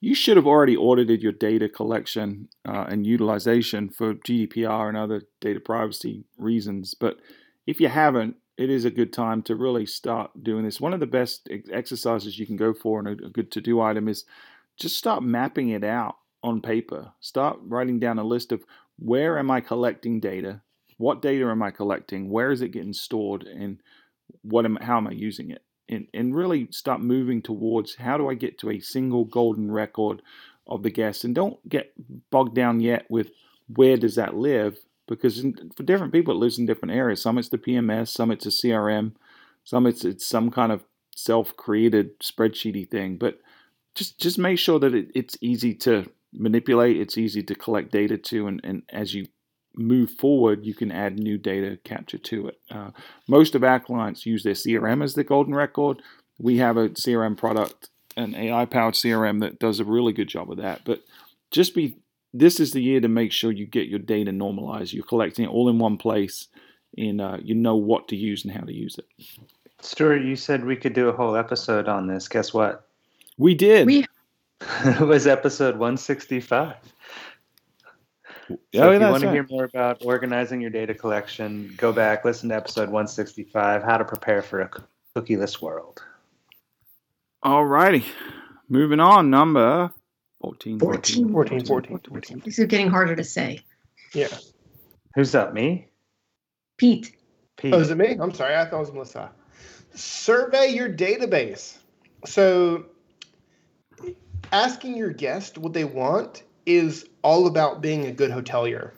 you should have already audited your data collection uh, and utilization for GDPR and other data privacy reasons. But if you haven't, it is a good time to really start doing this. One of the best exercises you can go for and a, good to do item is just start mapping it out on paper. Start writing down a list of where am I collecting data? What data am I collecting? Where is it getting stored? And what am how am I using it? And and really start moving towards how do I get to a single golden record of the guest? And don't get bogged down yet with where does that live? Because in, for different people, it lives in different areas. Some it's the PMS, some it's a CRM, some it's it's some kind of self-created spreadsheety thing. But just just make sure that it, it's easy to manipulate. It's easy to collect data to, and, and as you move forward, you can add new data capture to it. Uh, most of our clients use their CRM as the golden record. We have a CRM product, an AI powered CRM that does a really good job of that. But just be this is the year to make sure you get your data normalized. You're collecting it all in one place, and uh, you know what to use and how to use it. Stuart, you said we could do a whole episode on this. Guess what? We did. We it was episode 165. So Yeah, if you that's want to right. hear more about organizing your data collection, go back, listen to episode 165, How to Prepare for a Cookieless World. All righty. Moving on, number 14. 14. 14, 14, 14. These are getting harder to say. Yeah. Who's up? Me? Pete, Pete. Oh, is it me? I'm sorry. I thought it was Melissa. Survey your database. So, asking your guest what they want is all about being a good hotelier.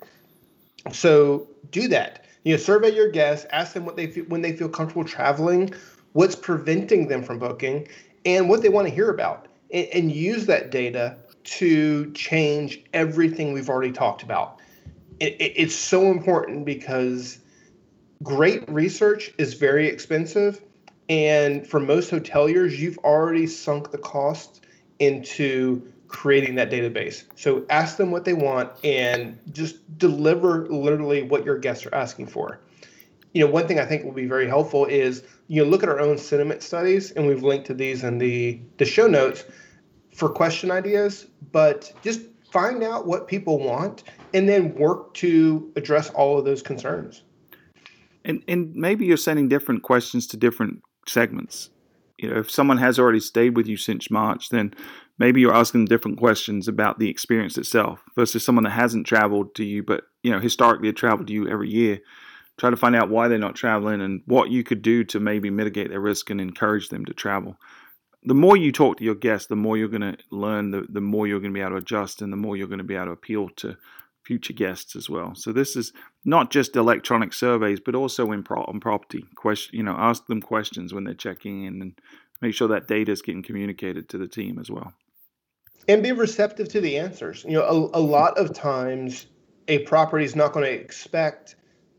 So, do that. You know, survey your guests. Ask them what they feel, when they feel comfortable traveling, what's preventing them from booking, and what they want to hear about, and, and use that data to change everything we've already talked about. It, it, it's so important because great research is very expensive and for most hoteliers you've already sunk the cost into creating that database. So ask them what they want and just deliver literally what your guests are asking for. You know one thing i think will be very helpful is you know look at our own sentiment studies and we've linked to these in the the show notes for question ideas but just find out what people want and then work to address all of those concerns. And and maybe you're sending different questions to different segments. You know, if someone has already stayed with you since March, then maybe you're asking different questions about the experience itself versus someone that hasn't traveled to you, but you know, historically traveled to you every year. Try to find out why they're not traveling and what you could do to maybe mitigate their risk and encourage them to travel. The more you talk to your guests, the more you're going to learn, the, the more you're going to be able to adjust, and the more you're going to be able to appeal to future guests as well. So this is not just electronic surveys, but also in pro- on property. Question, you know, ask them questions when they're checking in, and make sure that data is getting communicated to the team as well. And be receptive to the answers. You know, a, a lot of times a property is not going to expect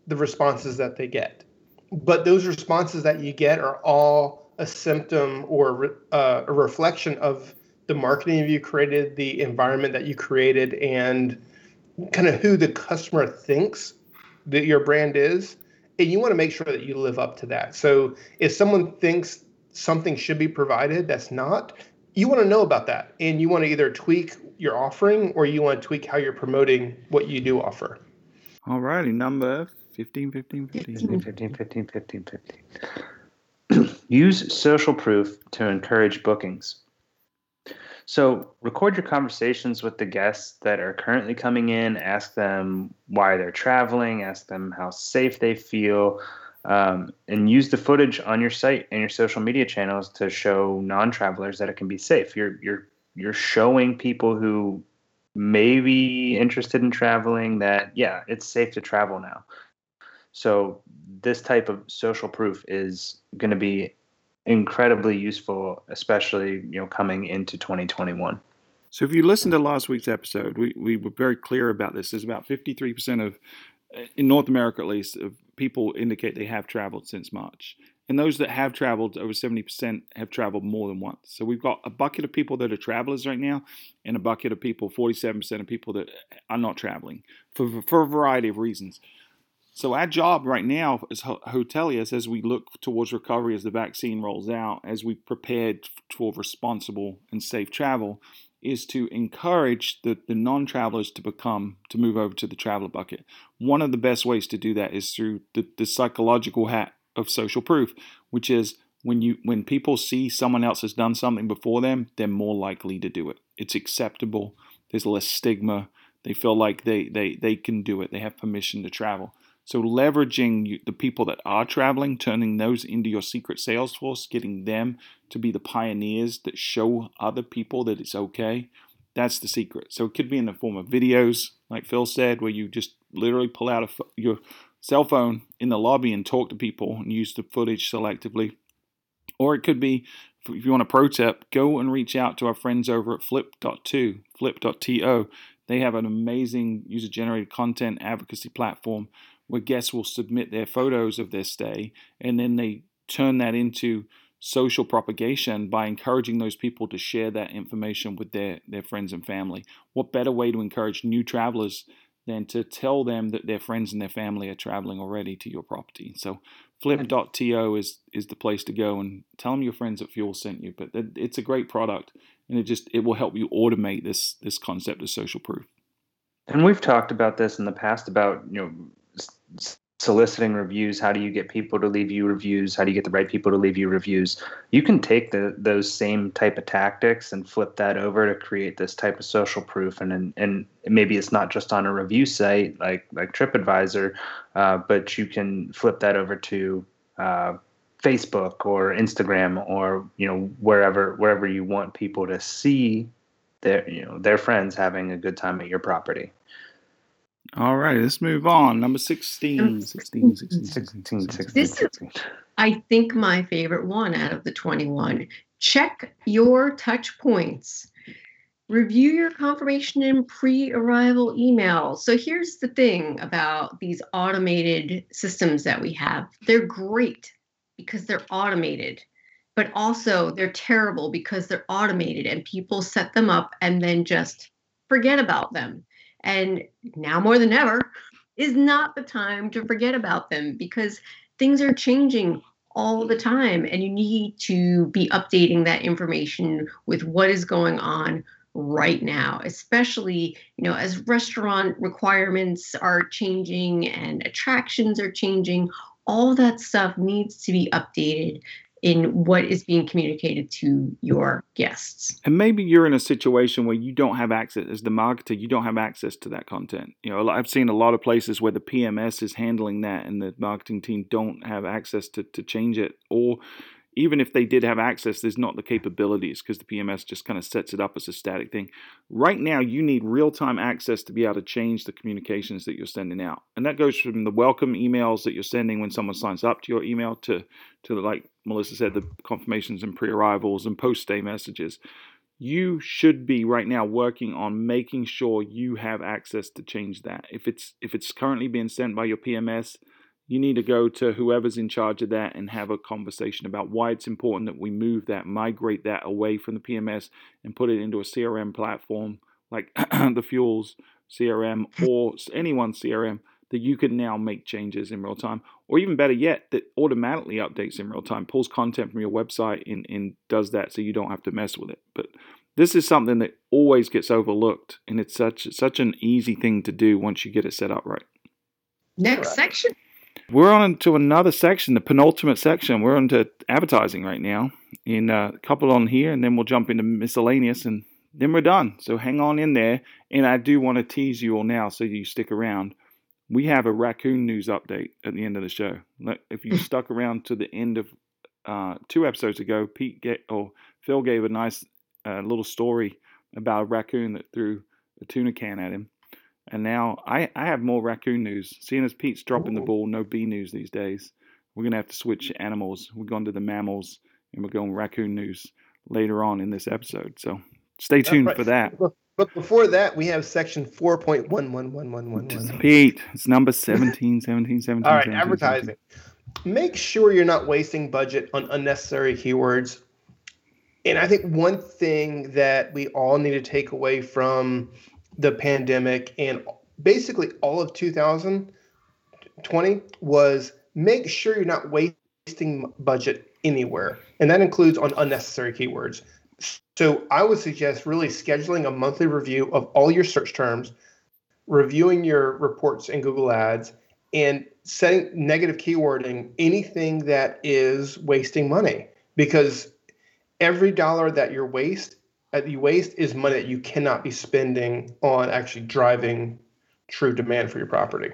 the responses that they get, but those responses that you get are all a symptom or uh, a reflection of the marketing you created, the environment that you created, and kind of who the customer thinks that your brand is. And you want to make sure that you live up to that. So if someone thinks something should be provided that's not, you want to know about that and you want to either tweak you're offering, or you want to tweak how you're promoting what you do offer. All righty, number 15, 15, 15. 15, 15, 15, 15, 15. Use social proof to encourage bookings. So, record your conversations with the guests that are currently coming in. Ask them why they're traveling. Ask them how safe they feel. Um, and use the footage on your site and your social media channels to show non-travelers that it can be safe. You're you're you're showing people who may be interested in traveling that yeah, it's safe to travel now. So this type of social proof is going to be incredibly useful, especially you know coming into 2021. So if you listened to last week's episode, we, we were very clear about this. There's about 53% of, in North America at least, of people indicate they have traveled since March. And those that have traveled, over 70% have traveled more than once. So we've got a bucket of people that are travelers right now, and a bucket of people, 47% of people that are not traveling for, for a variety of reasons. So our job right now as hoteliers, as we look towards recovery, as the vaccine rolls out, as we prepared for responsible and safe travel, is to encourage the, the non-travelers to become to move over to the traveler bucket. One of the best ways to do that is through the, the psychological hat of social proof, which is when you when people see someone else has done something before them, they're more likely to do it. It's acceptable. There's less stigma. They feel like they they they can do it. They have permission to travel. So leveraging the people that are traveling, turning those into your secret sales force, getting them to be the pioneers that show other people that it's okay. That's the secret. So it could be in the form of videos, like Phil said, where you just literally pull out your cell phone in the lobby and talk to people and use the footage selectively. Or it could be, if you want a pro tip, go and reach out to our friends over at flip.to, flip.to. They have an amazing user generated content advocacy platform where guests will submit their photos of their stay and then they turn that into social propagation by encouraging those people to share that information with their, their friends and family. What better way to encourage new travelers than to tell them that their friends and their family are traveling already to your property? So flip.to is is the place to go and tell them your friends at Fuel sent you. But it's a great product and it just it will help you automate this this concept of social proof. And we've talked about this in the past about you know soliciting reviews how do you get people to leave you reviews? How do you get the right people to leave you reviews? You can take the, those same type of tactics and flip that over to create this type of social proof. And and, and maybe it's not just on a review site like like tripadvisor uh, but you can flip that over to uh, facebook or instagram or you know wherever wherever you want people to see their you know their friends having a good time at your property all right, let's move on. Number 16. 16, 16, 16, 16. This is, I think, my favorite one out of the 21. Check your touch points. Review your confirmation and pre arrival emails. So, here's the thing about these automated systems that we have they're great because they're automated, but also they're terrible because they're automated and people set them up and then just forget about them and now more than ever is not the time to forget about them because things are changing all the time and you need to be updating that information with what is going on right now especially you know as restaurant requirements are changing and attractions are changing all that stuff needs to be updated in what is being communicated to your guests. And maybe you're in a situation where you don't have access as the marketer, you don't have access to that content. You know, I've seen a lot of places where the PMS is handling that and the marketing team don't have access to, to change it or even if they did have access, there's not the capabilities because the PMS just kind of sets it up as a static thing. Right now, you need real time access to be able to change the communications that you're sending out. And that goes from the welcome emails that you're sending when someone signs up to your email to, to like Melissa said, the confirmations and pre arrivals and post stay messages. You should be right now working on making sure you have access to change that. If it's if it's currently being sent by your PMS, you need to go to whoever's in charge of that and have a conversation about why it's important that we move that, migrate that away from the PMS and put it into a CRM platform like the Fuels CRM or anyone's CRM that you can now make changes in real time, or even better yet, that automatically updates in real time, pulls content from your website and, and does that so you don't have to mess with it. But this is something that always gets overlooked, and it's such such an easy thing to do once you get it set up right. Next Right. section. We're on to another section, the penultimate section. We're on to advertising right now. In a couple on here, and then we'll jump into miscellaneous, and then we're done. So hang on in there. And I do want to tease you all now, so you stick around. We have a raccoon news update at the end of the show. If you stuck around to the end of uh, two episodes ago, Pete get, or Phil gave a nice uh, little story about a raccoon that threw a tuna can at him. And now I, I have more raccoon news. Seeing as Pete's dropping the ball, no bee news these days. We're gonna have to switch animals. We're going to the mammals, and we're going raccoon news later on in this episode. So stay tuned right. for that. But before that, we have section 4.11111. Pete, it's number 17, 17, 17. All right, 17, advertising. Make sure you're not wasting budget on unnecessary keywords. And I think one thing that we all need to take away from the pandemic and basically all of 2020 was make sure you're not wasting budget anywhere. And that includes on unnecessary keywords. So I would suggest really scheduling a monthly review of all your search terms, reviewing your reports in Google Ads, and setting negative keywording anything that is wasting money because every dollar that you waste that you waste is money that you cannot be spending on actually driving true demand for your property.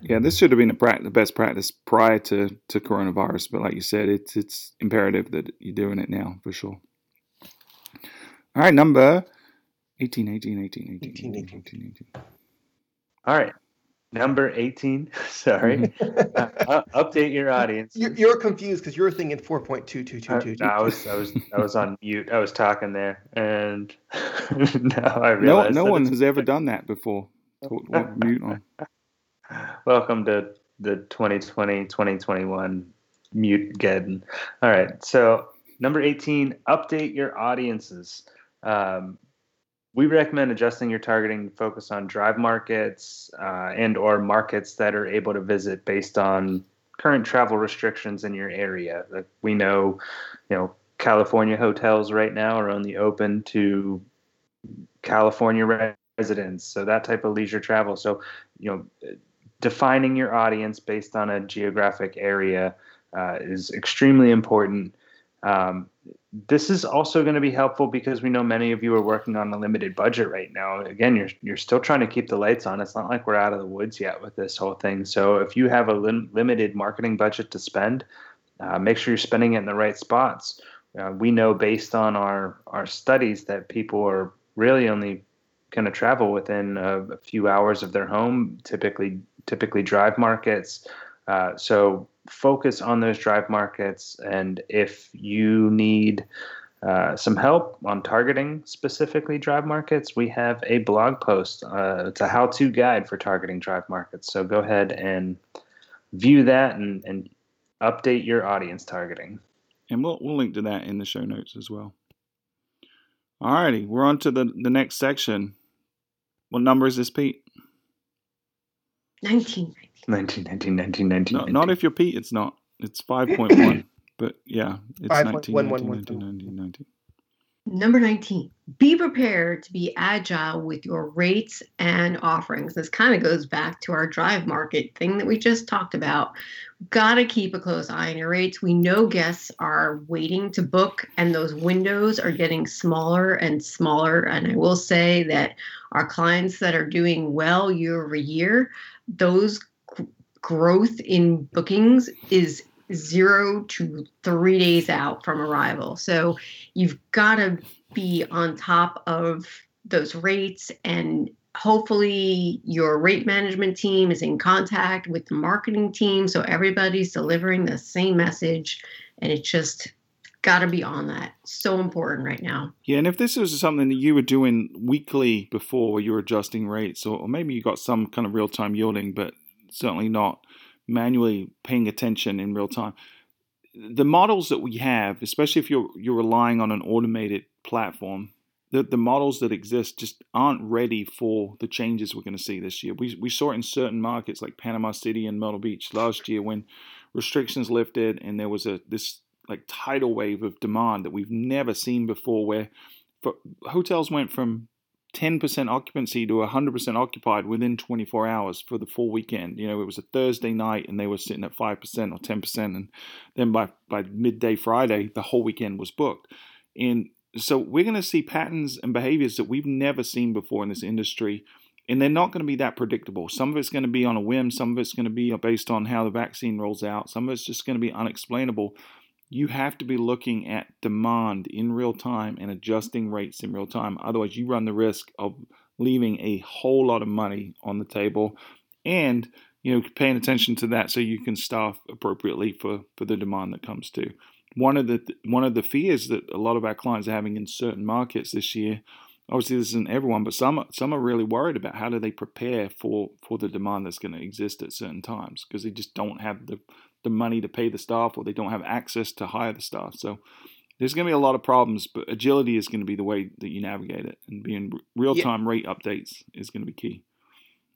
Yeah, this should have been the, prac- the best practice prior to, to coronavirus, but like you said, it's it's imperative that you're doing it now for sure. All right, number 18, 18, 18, 18, 18, 18, 18. All right. Number 18. Sorry. uh, uh, update your audience. You're, you're confused because you're thinking 4.2222. Uh, I was I was I was on mute. I was talking there, and now I No, realize no that one has ever done that before. Talk- talk mute on. Welcome to the 2020 2021 mute Geddon. All right. So, number 18, update your audiences. Um, we recommend adjusting your targeting to focus on drive markets uh, and or markets that are able to visit based on current travel restrictions in your area. Like we know, you know, California hotels right now are only open to California residents, so that type of leisure travel. So, you know, defining your audience based on a geographic area uh, is extremely important. Um, this is also going to be helpful because we know many of you are working on a limited budget right now. Again, you're you're still trying to keep the lights on. It's not like we're out of the woods yet with this whole thing. So if you have a lim- limited marketing budget to spend, uh, make sure you're spending it in the right spots. Uh, we know based on our our studies that people are really only going to travel within a, a few hours of their home. Typically, typically drive markets. Uh, so focus on those drive markets, and if you need uh, some help on targeting specifically drive markets, we have a blog post. Uh, it's a how-to guide for targeting drive markets. So go ahead and view that and, and update your audience targeting. And we'll, we'll link to that in the show notes as well. All righty, we're on to the, the next section. What number is this, Pete? 19. 19, 19, 19, 19, No, not if you're Pete, it's not. It's 5.1. but yeah, it's 19, 19, 19, 19, 19. Number 19, be prepared to be agile with your rates and offerings. This kind of goes back to our drive market thing that we just talked about. Got to keep a close eye on your rates. We know guests are waiting to book, and those windows are getting smaller and smaller. And I will say that our clients that are doing well year over year, those g- growth in bookings is zero to three days out from arrival. So you've got to be on top of those rates and hopefully your rate management team is in contact with the marketing team. So everybody's delivering the same message and it's just got to be on that. So important right now. Yeah, and if this was something that you were doing weekly before you were adjusting rates, or, or maybe you got some kind of real time yielding, but certainly not manually paying attention in real time. The models that we have, especially if you're you're relying on an automated platform, the, the models that exist just aren't ready for the changes we're going to see this year. We, we saw it in certain markets like Panama City and Myrtle Beach last year when restrictions lifted and there was a this like tidal wave of demand that we've never seen before where for, hotels went from 10% occupancy to 100% occupied within 24 hours for the full weekend. You know, it was a Thursday night and they were sitting at 5% or 10%. And then by, by midday Friday, the whole weekend was booked. And so we're going to see patterns and behaviors that we've never seen before in this industry. And they're not going to be that predictable. Some of it's going to be on a whim. Some of it's going to be based on how the vaccine rolls out. Some of it's just going to be unexplainable you have to be looking at demand in real time and adjusting rates in real time. Otherwise, you run the risk of leaving a whole lot of money on the table and you know paying attention to that so you can staff appropriately for for the demand that comes to one of the one of the fears that a lot of our clients are having in certain markets this year obviously this isn't everyone but some some are really worried about how do they prepare for for the demand that's going to exist at certain times because they just don't have the the money to pay the staff or they don't have access to hire the staff. So there's going to be a lot of problems, but agility is going to be the way that you navigate it, and being real time yeah. rate updates is going to be key.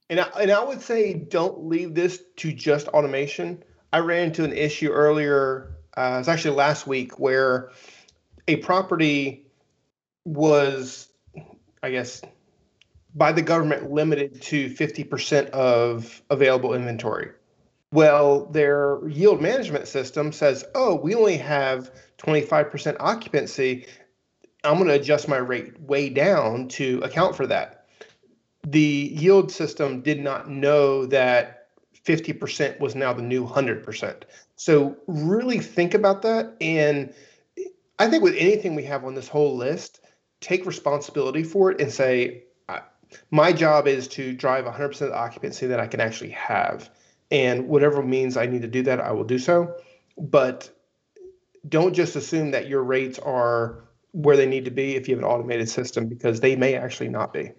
And I, and I would say don't leave this to just automation. I ran into an issue earlier. Uh, it was actually last week where a property was, I guess, by the government limited to 50% of available inventory. Well, their yield management system says, oh, we only have 25% occupancy. I'm going to adjust my rate way down to account for that. The yield system did not know that 50% was now the new 100%. So, really think about that. And I think with anything we have on this whole list, take responsibility for it and say, my job is to drive 100% of the occupancy that I can actually have and whatever means I need to do that, I will do so. But don't just assume that your rates are where they need to be if you have an automated system because they may actually not be.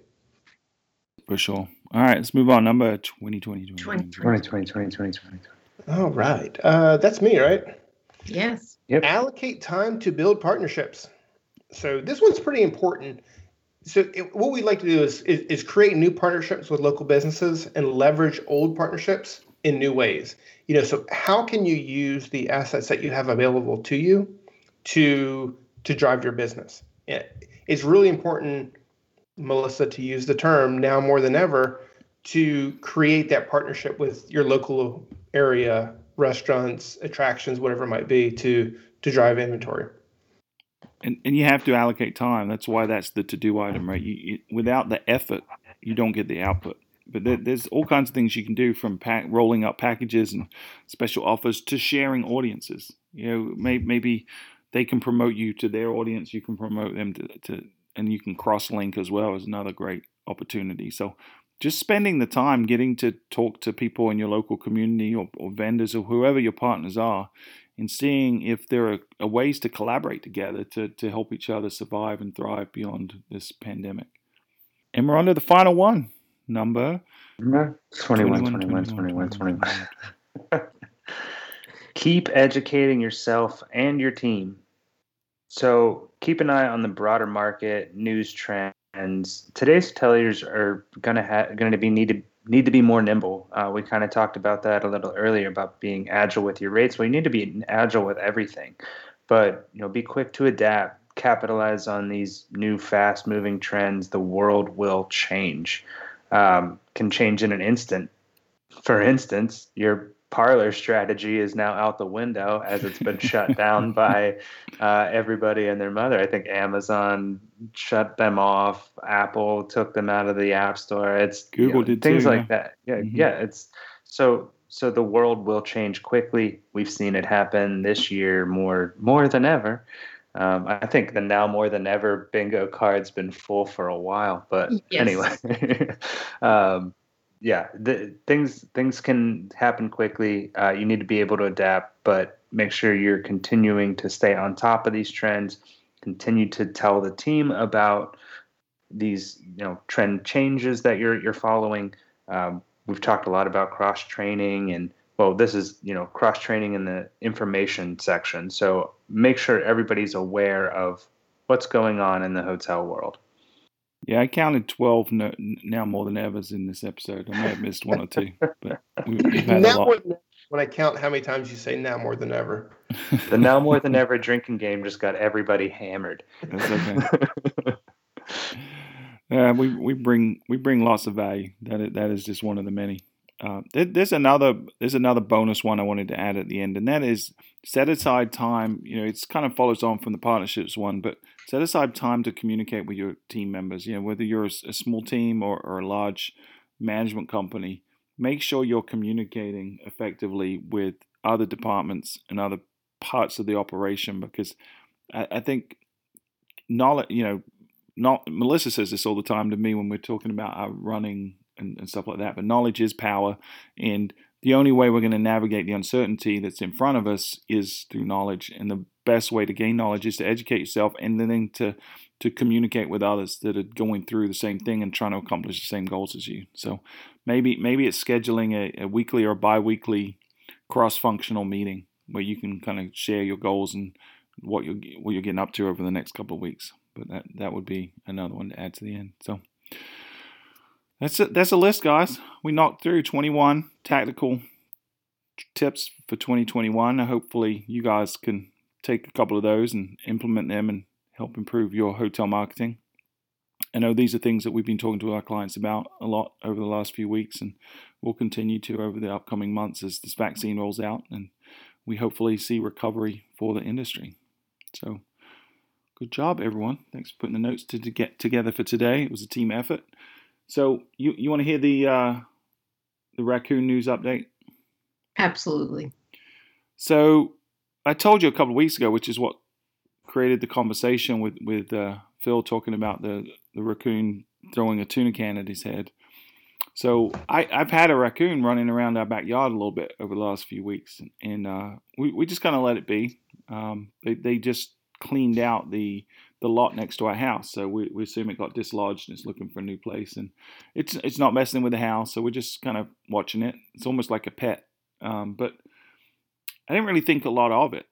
For sure. All right, let's move on. Number 2020. 2020, 2020, 2020. All right. Uh, that's me, right? Yes. Yep. Allocate time to build partnerships. So this one's pretty important so it, what we'd like to do is, is, is create new partnerships with local businesses and leverage old partnerships in new ways. You know, so how can you use the assets that you have available to you to to drive your business? It's really important, Melissa, to use the term now more than ever to create that partnership with your local area restaurants, attractions, whatever it might be, to to drive inventory. And and you have to allocate time. That's why that's the to do item, right? You, you, without the effort, you don't get the output but there, there's all kinds of things you can do from pack, rolling up packages and special offers to sharing audiences. You know, may, maybe they can promote you to their audience, you can promote them to, to and you can cross link as well is another great opportunity. So just spending the time getting to talk to people in your local community or, or vendors or whoever your partners are and seeing if there are, are ways to collaborate together to, to help each other survive and thrive beyond this pandemic. And we're on to the final one number 21, 21, 21, 21, 21. keep educating yourself and your team. So keep an eye on the broader market, news trends. Today's hoteliers are gonna have going to be need to need to be more nimble. Uh, we kind of talked about that a little earlier about being agile with your rates. Well, you need to be agile with everything, but you know, be quick to adapt. Capitalize on these new, fast-moving trends. The world will change um, can change in an instant. For instance, your Parler strategy is now out the window as it's been shut down by uh, everybody and their mother. I think Amazon shut them off. Apple took them out of the App Store. It's Google you know, did things too, like yeah. that. Yeah, mm-hmm. yeah. It's so so the world will change quickly. We've seen it happen this year more more than ever. Um, I think the now more than ever bingo card's been full for a while, but yes. anyway, um, yeah, the, things things can happen quickly. Uh, you need to be able to adapt, but make sure you're continuing to stay on top of these trends. Continue to tell the team about these you know trend changes that you're you're following. Um, we've talked a lot about cross training and well, this is you know cross training in the information section. So make sure everybody's aware of what's going on in the hotel world. Yeah, I counted 12 no, now more than ever in this episode. I may have missed one or two, but we, we've had a lot. when I count how many times you say now more than ever. The now more than ever drinking game just got everybody hammered. That's okay. Yeah, we, we bring we bring lots of value. That is, that is just one of the many. Uh, there, there's another there's another bonus one I wanted to add at the end, and that is set aside time. You know, it's kind of follows on from the partnerships one, but set aside time to communicate with your team members. You know, whether you're a small team or, or a large management company, make sure you're communicating effectively with other departments and other parts of the operation because I, I think knowledge. You know, not Melissa says this all the time to me when we're talking about our running and, and stuff like that. But knowledge is power, and the only way we're going to navigate the uncertainty that's in front of us is through knowledge. And the best way to gain knowledge is to educate yourself, and then to to communicate with others that are going through the same thing and trying to accomplish the same goals as you. So maybe maybe it's scheduling a, a weekly or bi-weekly cross-functional meeting where you can kind of share your goals and what you're what you're getting up to over the next couple of weeks. But that that would be another one to add to the end. So that's a, that's a list, guys. We knocked through 21 tactical tips for 2021. Hopefully, you guys can take a couple of those and implement them and help improve your hotel marketing. I know these are things that we've been talking to our clients about a lot over the last few weeks, and we'll continue to over the upcoming months as this vaccine rolls out, and we hopefully see recovery for the industry. So, good job, everyone. Thanks for putting the notes to, to get together for today. It was a team effort. So, you you want to hear the uh, the raccoon news update? Absolutely. So I told you a couple of weeks ago, which is what created the conversation with with uh, Phil talking about the the raccoon throwing a tuna can at his head. So I, I've had a raccoon running around our backyard a little bit over the last few weeks, and uh, we we just kind of let it be. Um, they they just cleaned out the the lot next to our house, so we, we assume it got dislodged and it's looking for a new place, and it's it's not messing with the house, so we're just kind of watching it. It's almost like a pet, um, but I didn't really think a lot of it.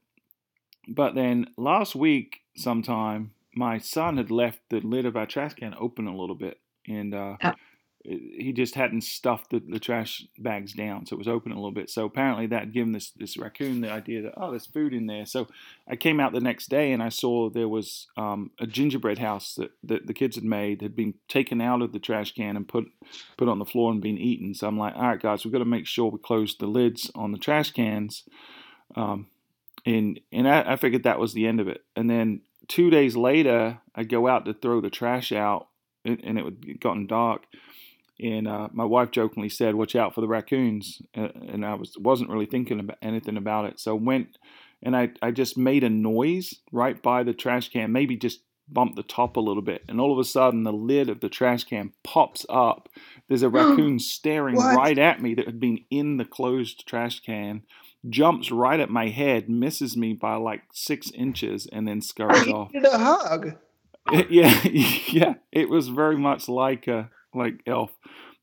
But then last week, sometime, my son had left the lid of our trash can open a little bit, and uh, Ah. He just hadn't stuffed the, the trash bags down, so it was open a little bit. So apparently, that given this this raccoon the idea that oh, there's food in there. So I came out the next day and I saw there was um, a gingerbread house that, that the kids had made had been taken out of the trash can and put put on the floor and been eaten. So I'm like, all right, guys, we've got to make sure we close the lids on the trash cans. Um, and and I, I figured that was the end of it. And then two days later, I go out to throw the trash out, and, and it had gotten dark. And uh, my wife jokingly said, "Watch out for the raccoons." Uh, and I was wasn't really thinking about anything about it. So went and I I just made a noise right by the trash can, maybe just bumped the top a little bit, and all of a sudden the lid of the trash can pops up. There's a raccoon staring What? right at me that had been in the closed trash can jumps right at my head, misses me by like six inches, and then scurries off. a hug. It- yeah, yeah, it was very much like uh, like Elf,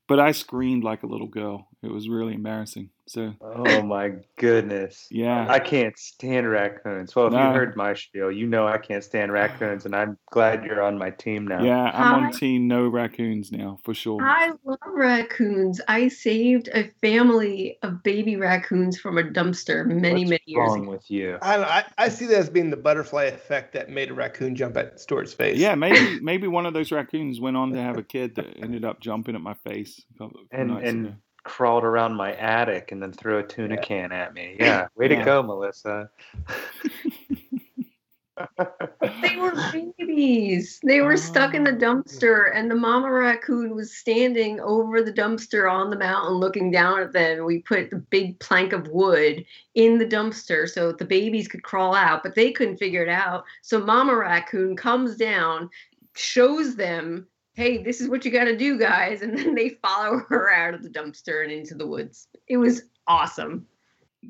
but I screamed like a little girl. It was really embarrassing. So Oh my goodness. yeah, I can't stand raccoons. Well, if No. you heard my spiel, you know I can't stand raccoons, and I'm glad you're on my team now. yeah, I'm on team no raccoons now for sure. I love raccoons. I saved a family of baby raccoons from a dumpster many, What's many years wrong ago. with you? I, I I see that as being the butterfly effect that made a raccoon jump at Stuart's face. Yeah, maybe maybe one of those raccoons went on to have a kid that ended up jumping at my face. a couple- a few And and ago. Crawled around my attic and then threw a tuna Yeah. can at me. Yeah, way to go, Melissa. They were babies. They were stuck in the oh. dumpster, and the mama raccoon was standing over the dumpster on the mountain looking down at them. We put the big plank of wood in the dumpster so the babies could crawl out, but they couldn't figure it out. So mama raccoon comes down, shows them, hey, this is what you got to do, guys. And then they follow her out of the dumpster and into the woods. It was awesome.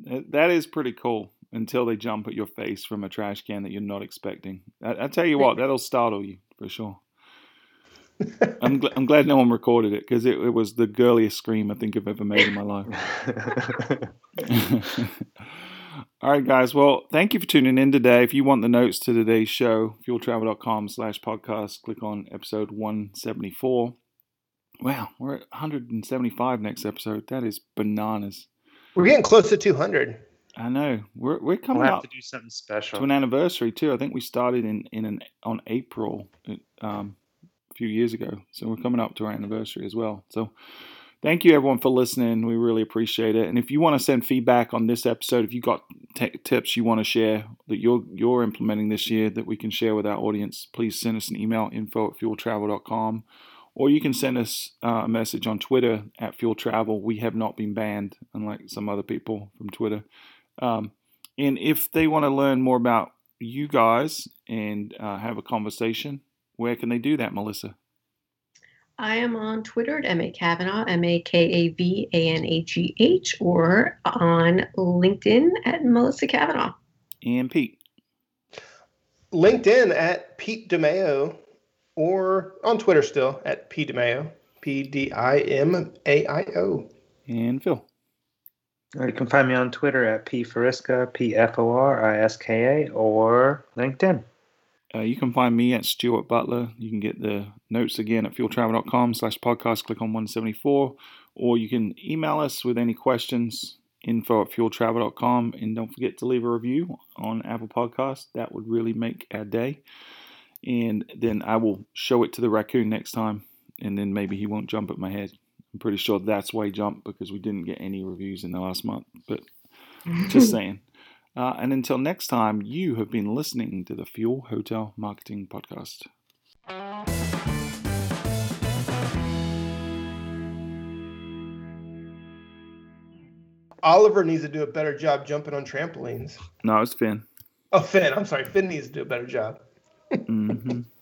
That- That is pretty cool until they jump at your face from a trash can that you're not expecting. I, I tell you what, that'll startle you for sure. I'm, gl- I'm glad no one recorded it because it, it was the girliest scream I think I've ever made in my life. All right, guys. Well, thank you for tuning in today. If you want the notes to today's show, fueltravel.com slash podcast, click on episode 174. Wow, we're at 175 next episode. That is bananas. We're getting close to 200. I know. We're, we're coming We'll have up to do something special. to an anniversary, too. I think we started in, in an on April um, a few years ago. So we're coming up to our anniversary as well. So thank you everyone for listening. We really appreciate it. And if you want to send feedback on this episode, if you got t- tips you want to share that you're you're implementing this year that we can share with our audience, please send us an email info at fueltravel.com or you can send us uh, a message on Twitter at Fuel Travel. We have not been banned, unlike some other people from Twitter. Um, and if they want to learn more about you guys and uh, have a conversation, where can they do that, Melissa? I am on Twitter at MA Kavanagh, M A K A V A N A G H, or on LinkedIn at Melissa Kavanagh. And Pete. LinkedIn at Pete DiMaio or on Twitter still at P DiMaio, P D I M A I O. And Phil. You can find me on Twitter at P Foriska, P F O R I S K A, or LinkedIn. Uh, you can find me at Stuart Butler. You can get the notes again at fueltravel.com slash podcast. Click on 174. Or you can email us with any questions, info at fueltravel.com. And don't forget to leave a review on Apple Podcast. That would really make our day. And then I will show it to the raccoon next time. And then maybe he won't jump at my head. I'm pretty sure that's why he jumped because we didn't get any reviews in the last month. But just saying. Uh, and until next time, you have been listening to the Fuel Hotel Marketing Podcast. Oliver needs to do a better job jumping on trampolines. No, it's Finn. Oh, Finn. I'm sorry. Finn needs to do a better job. hmm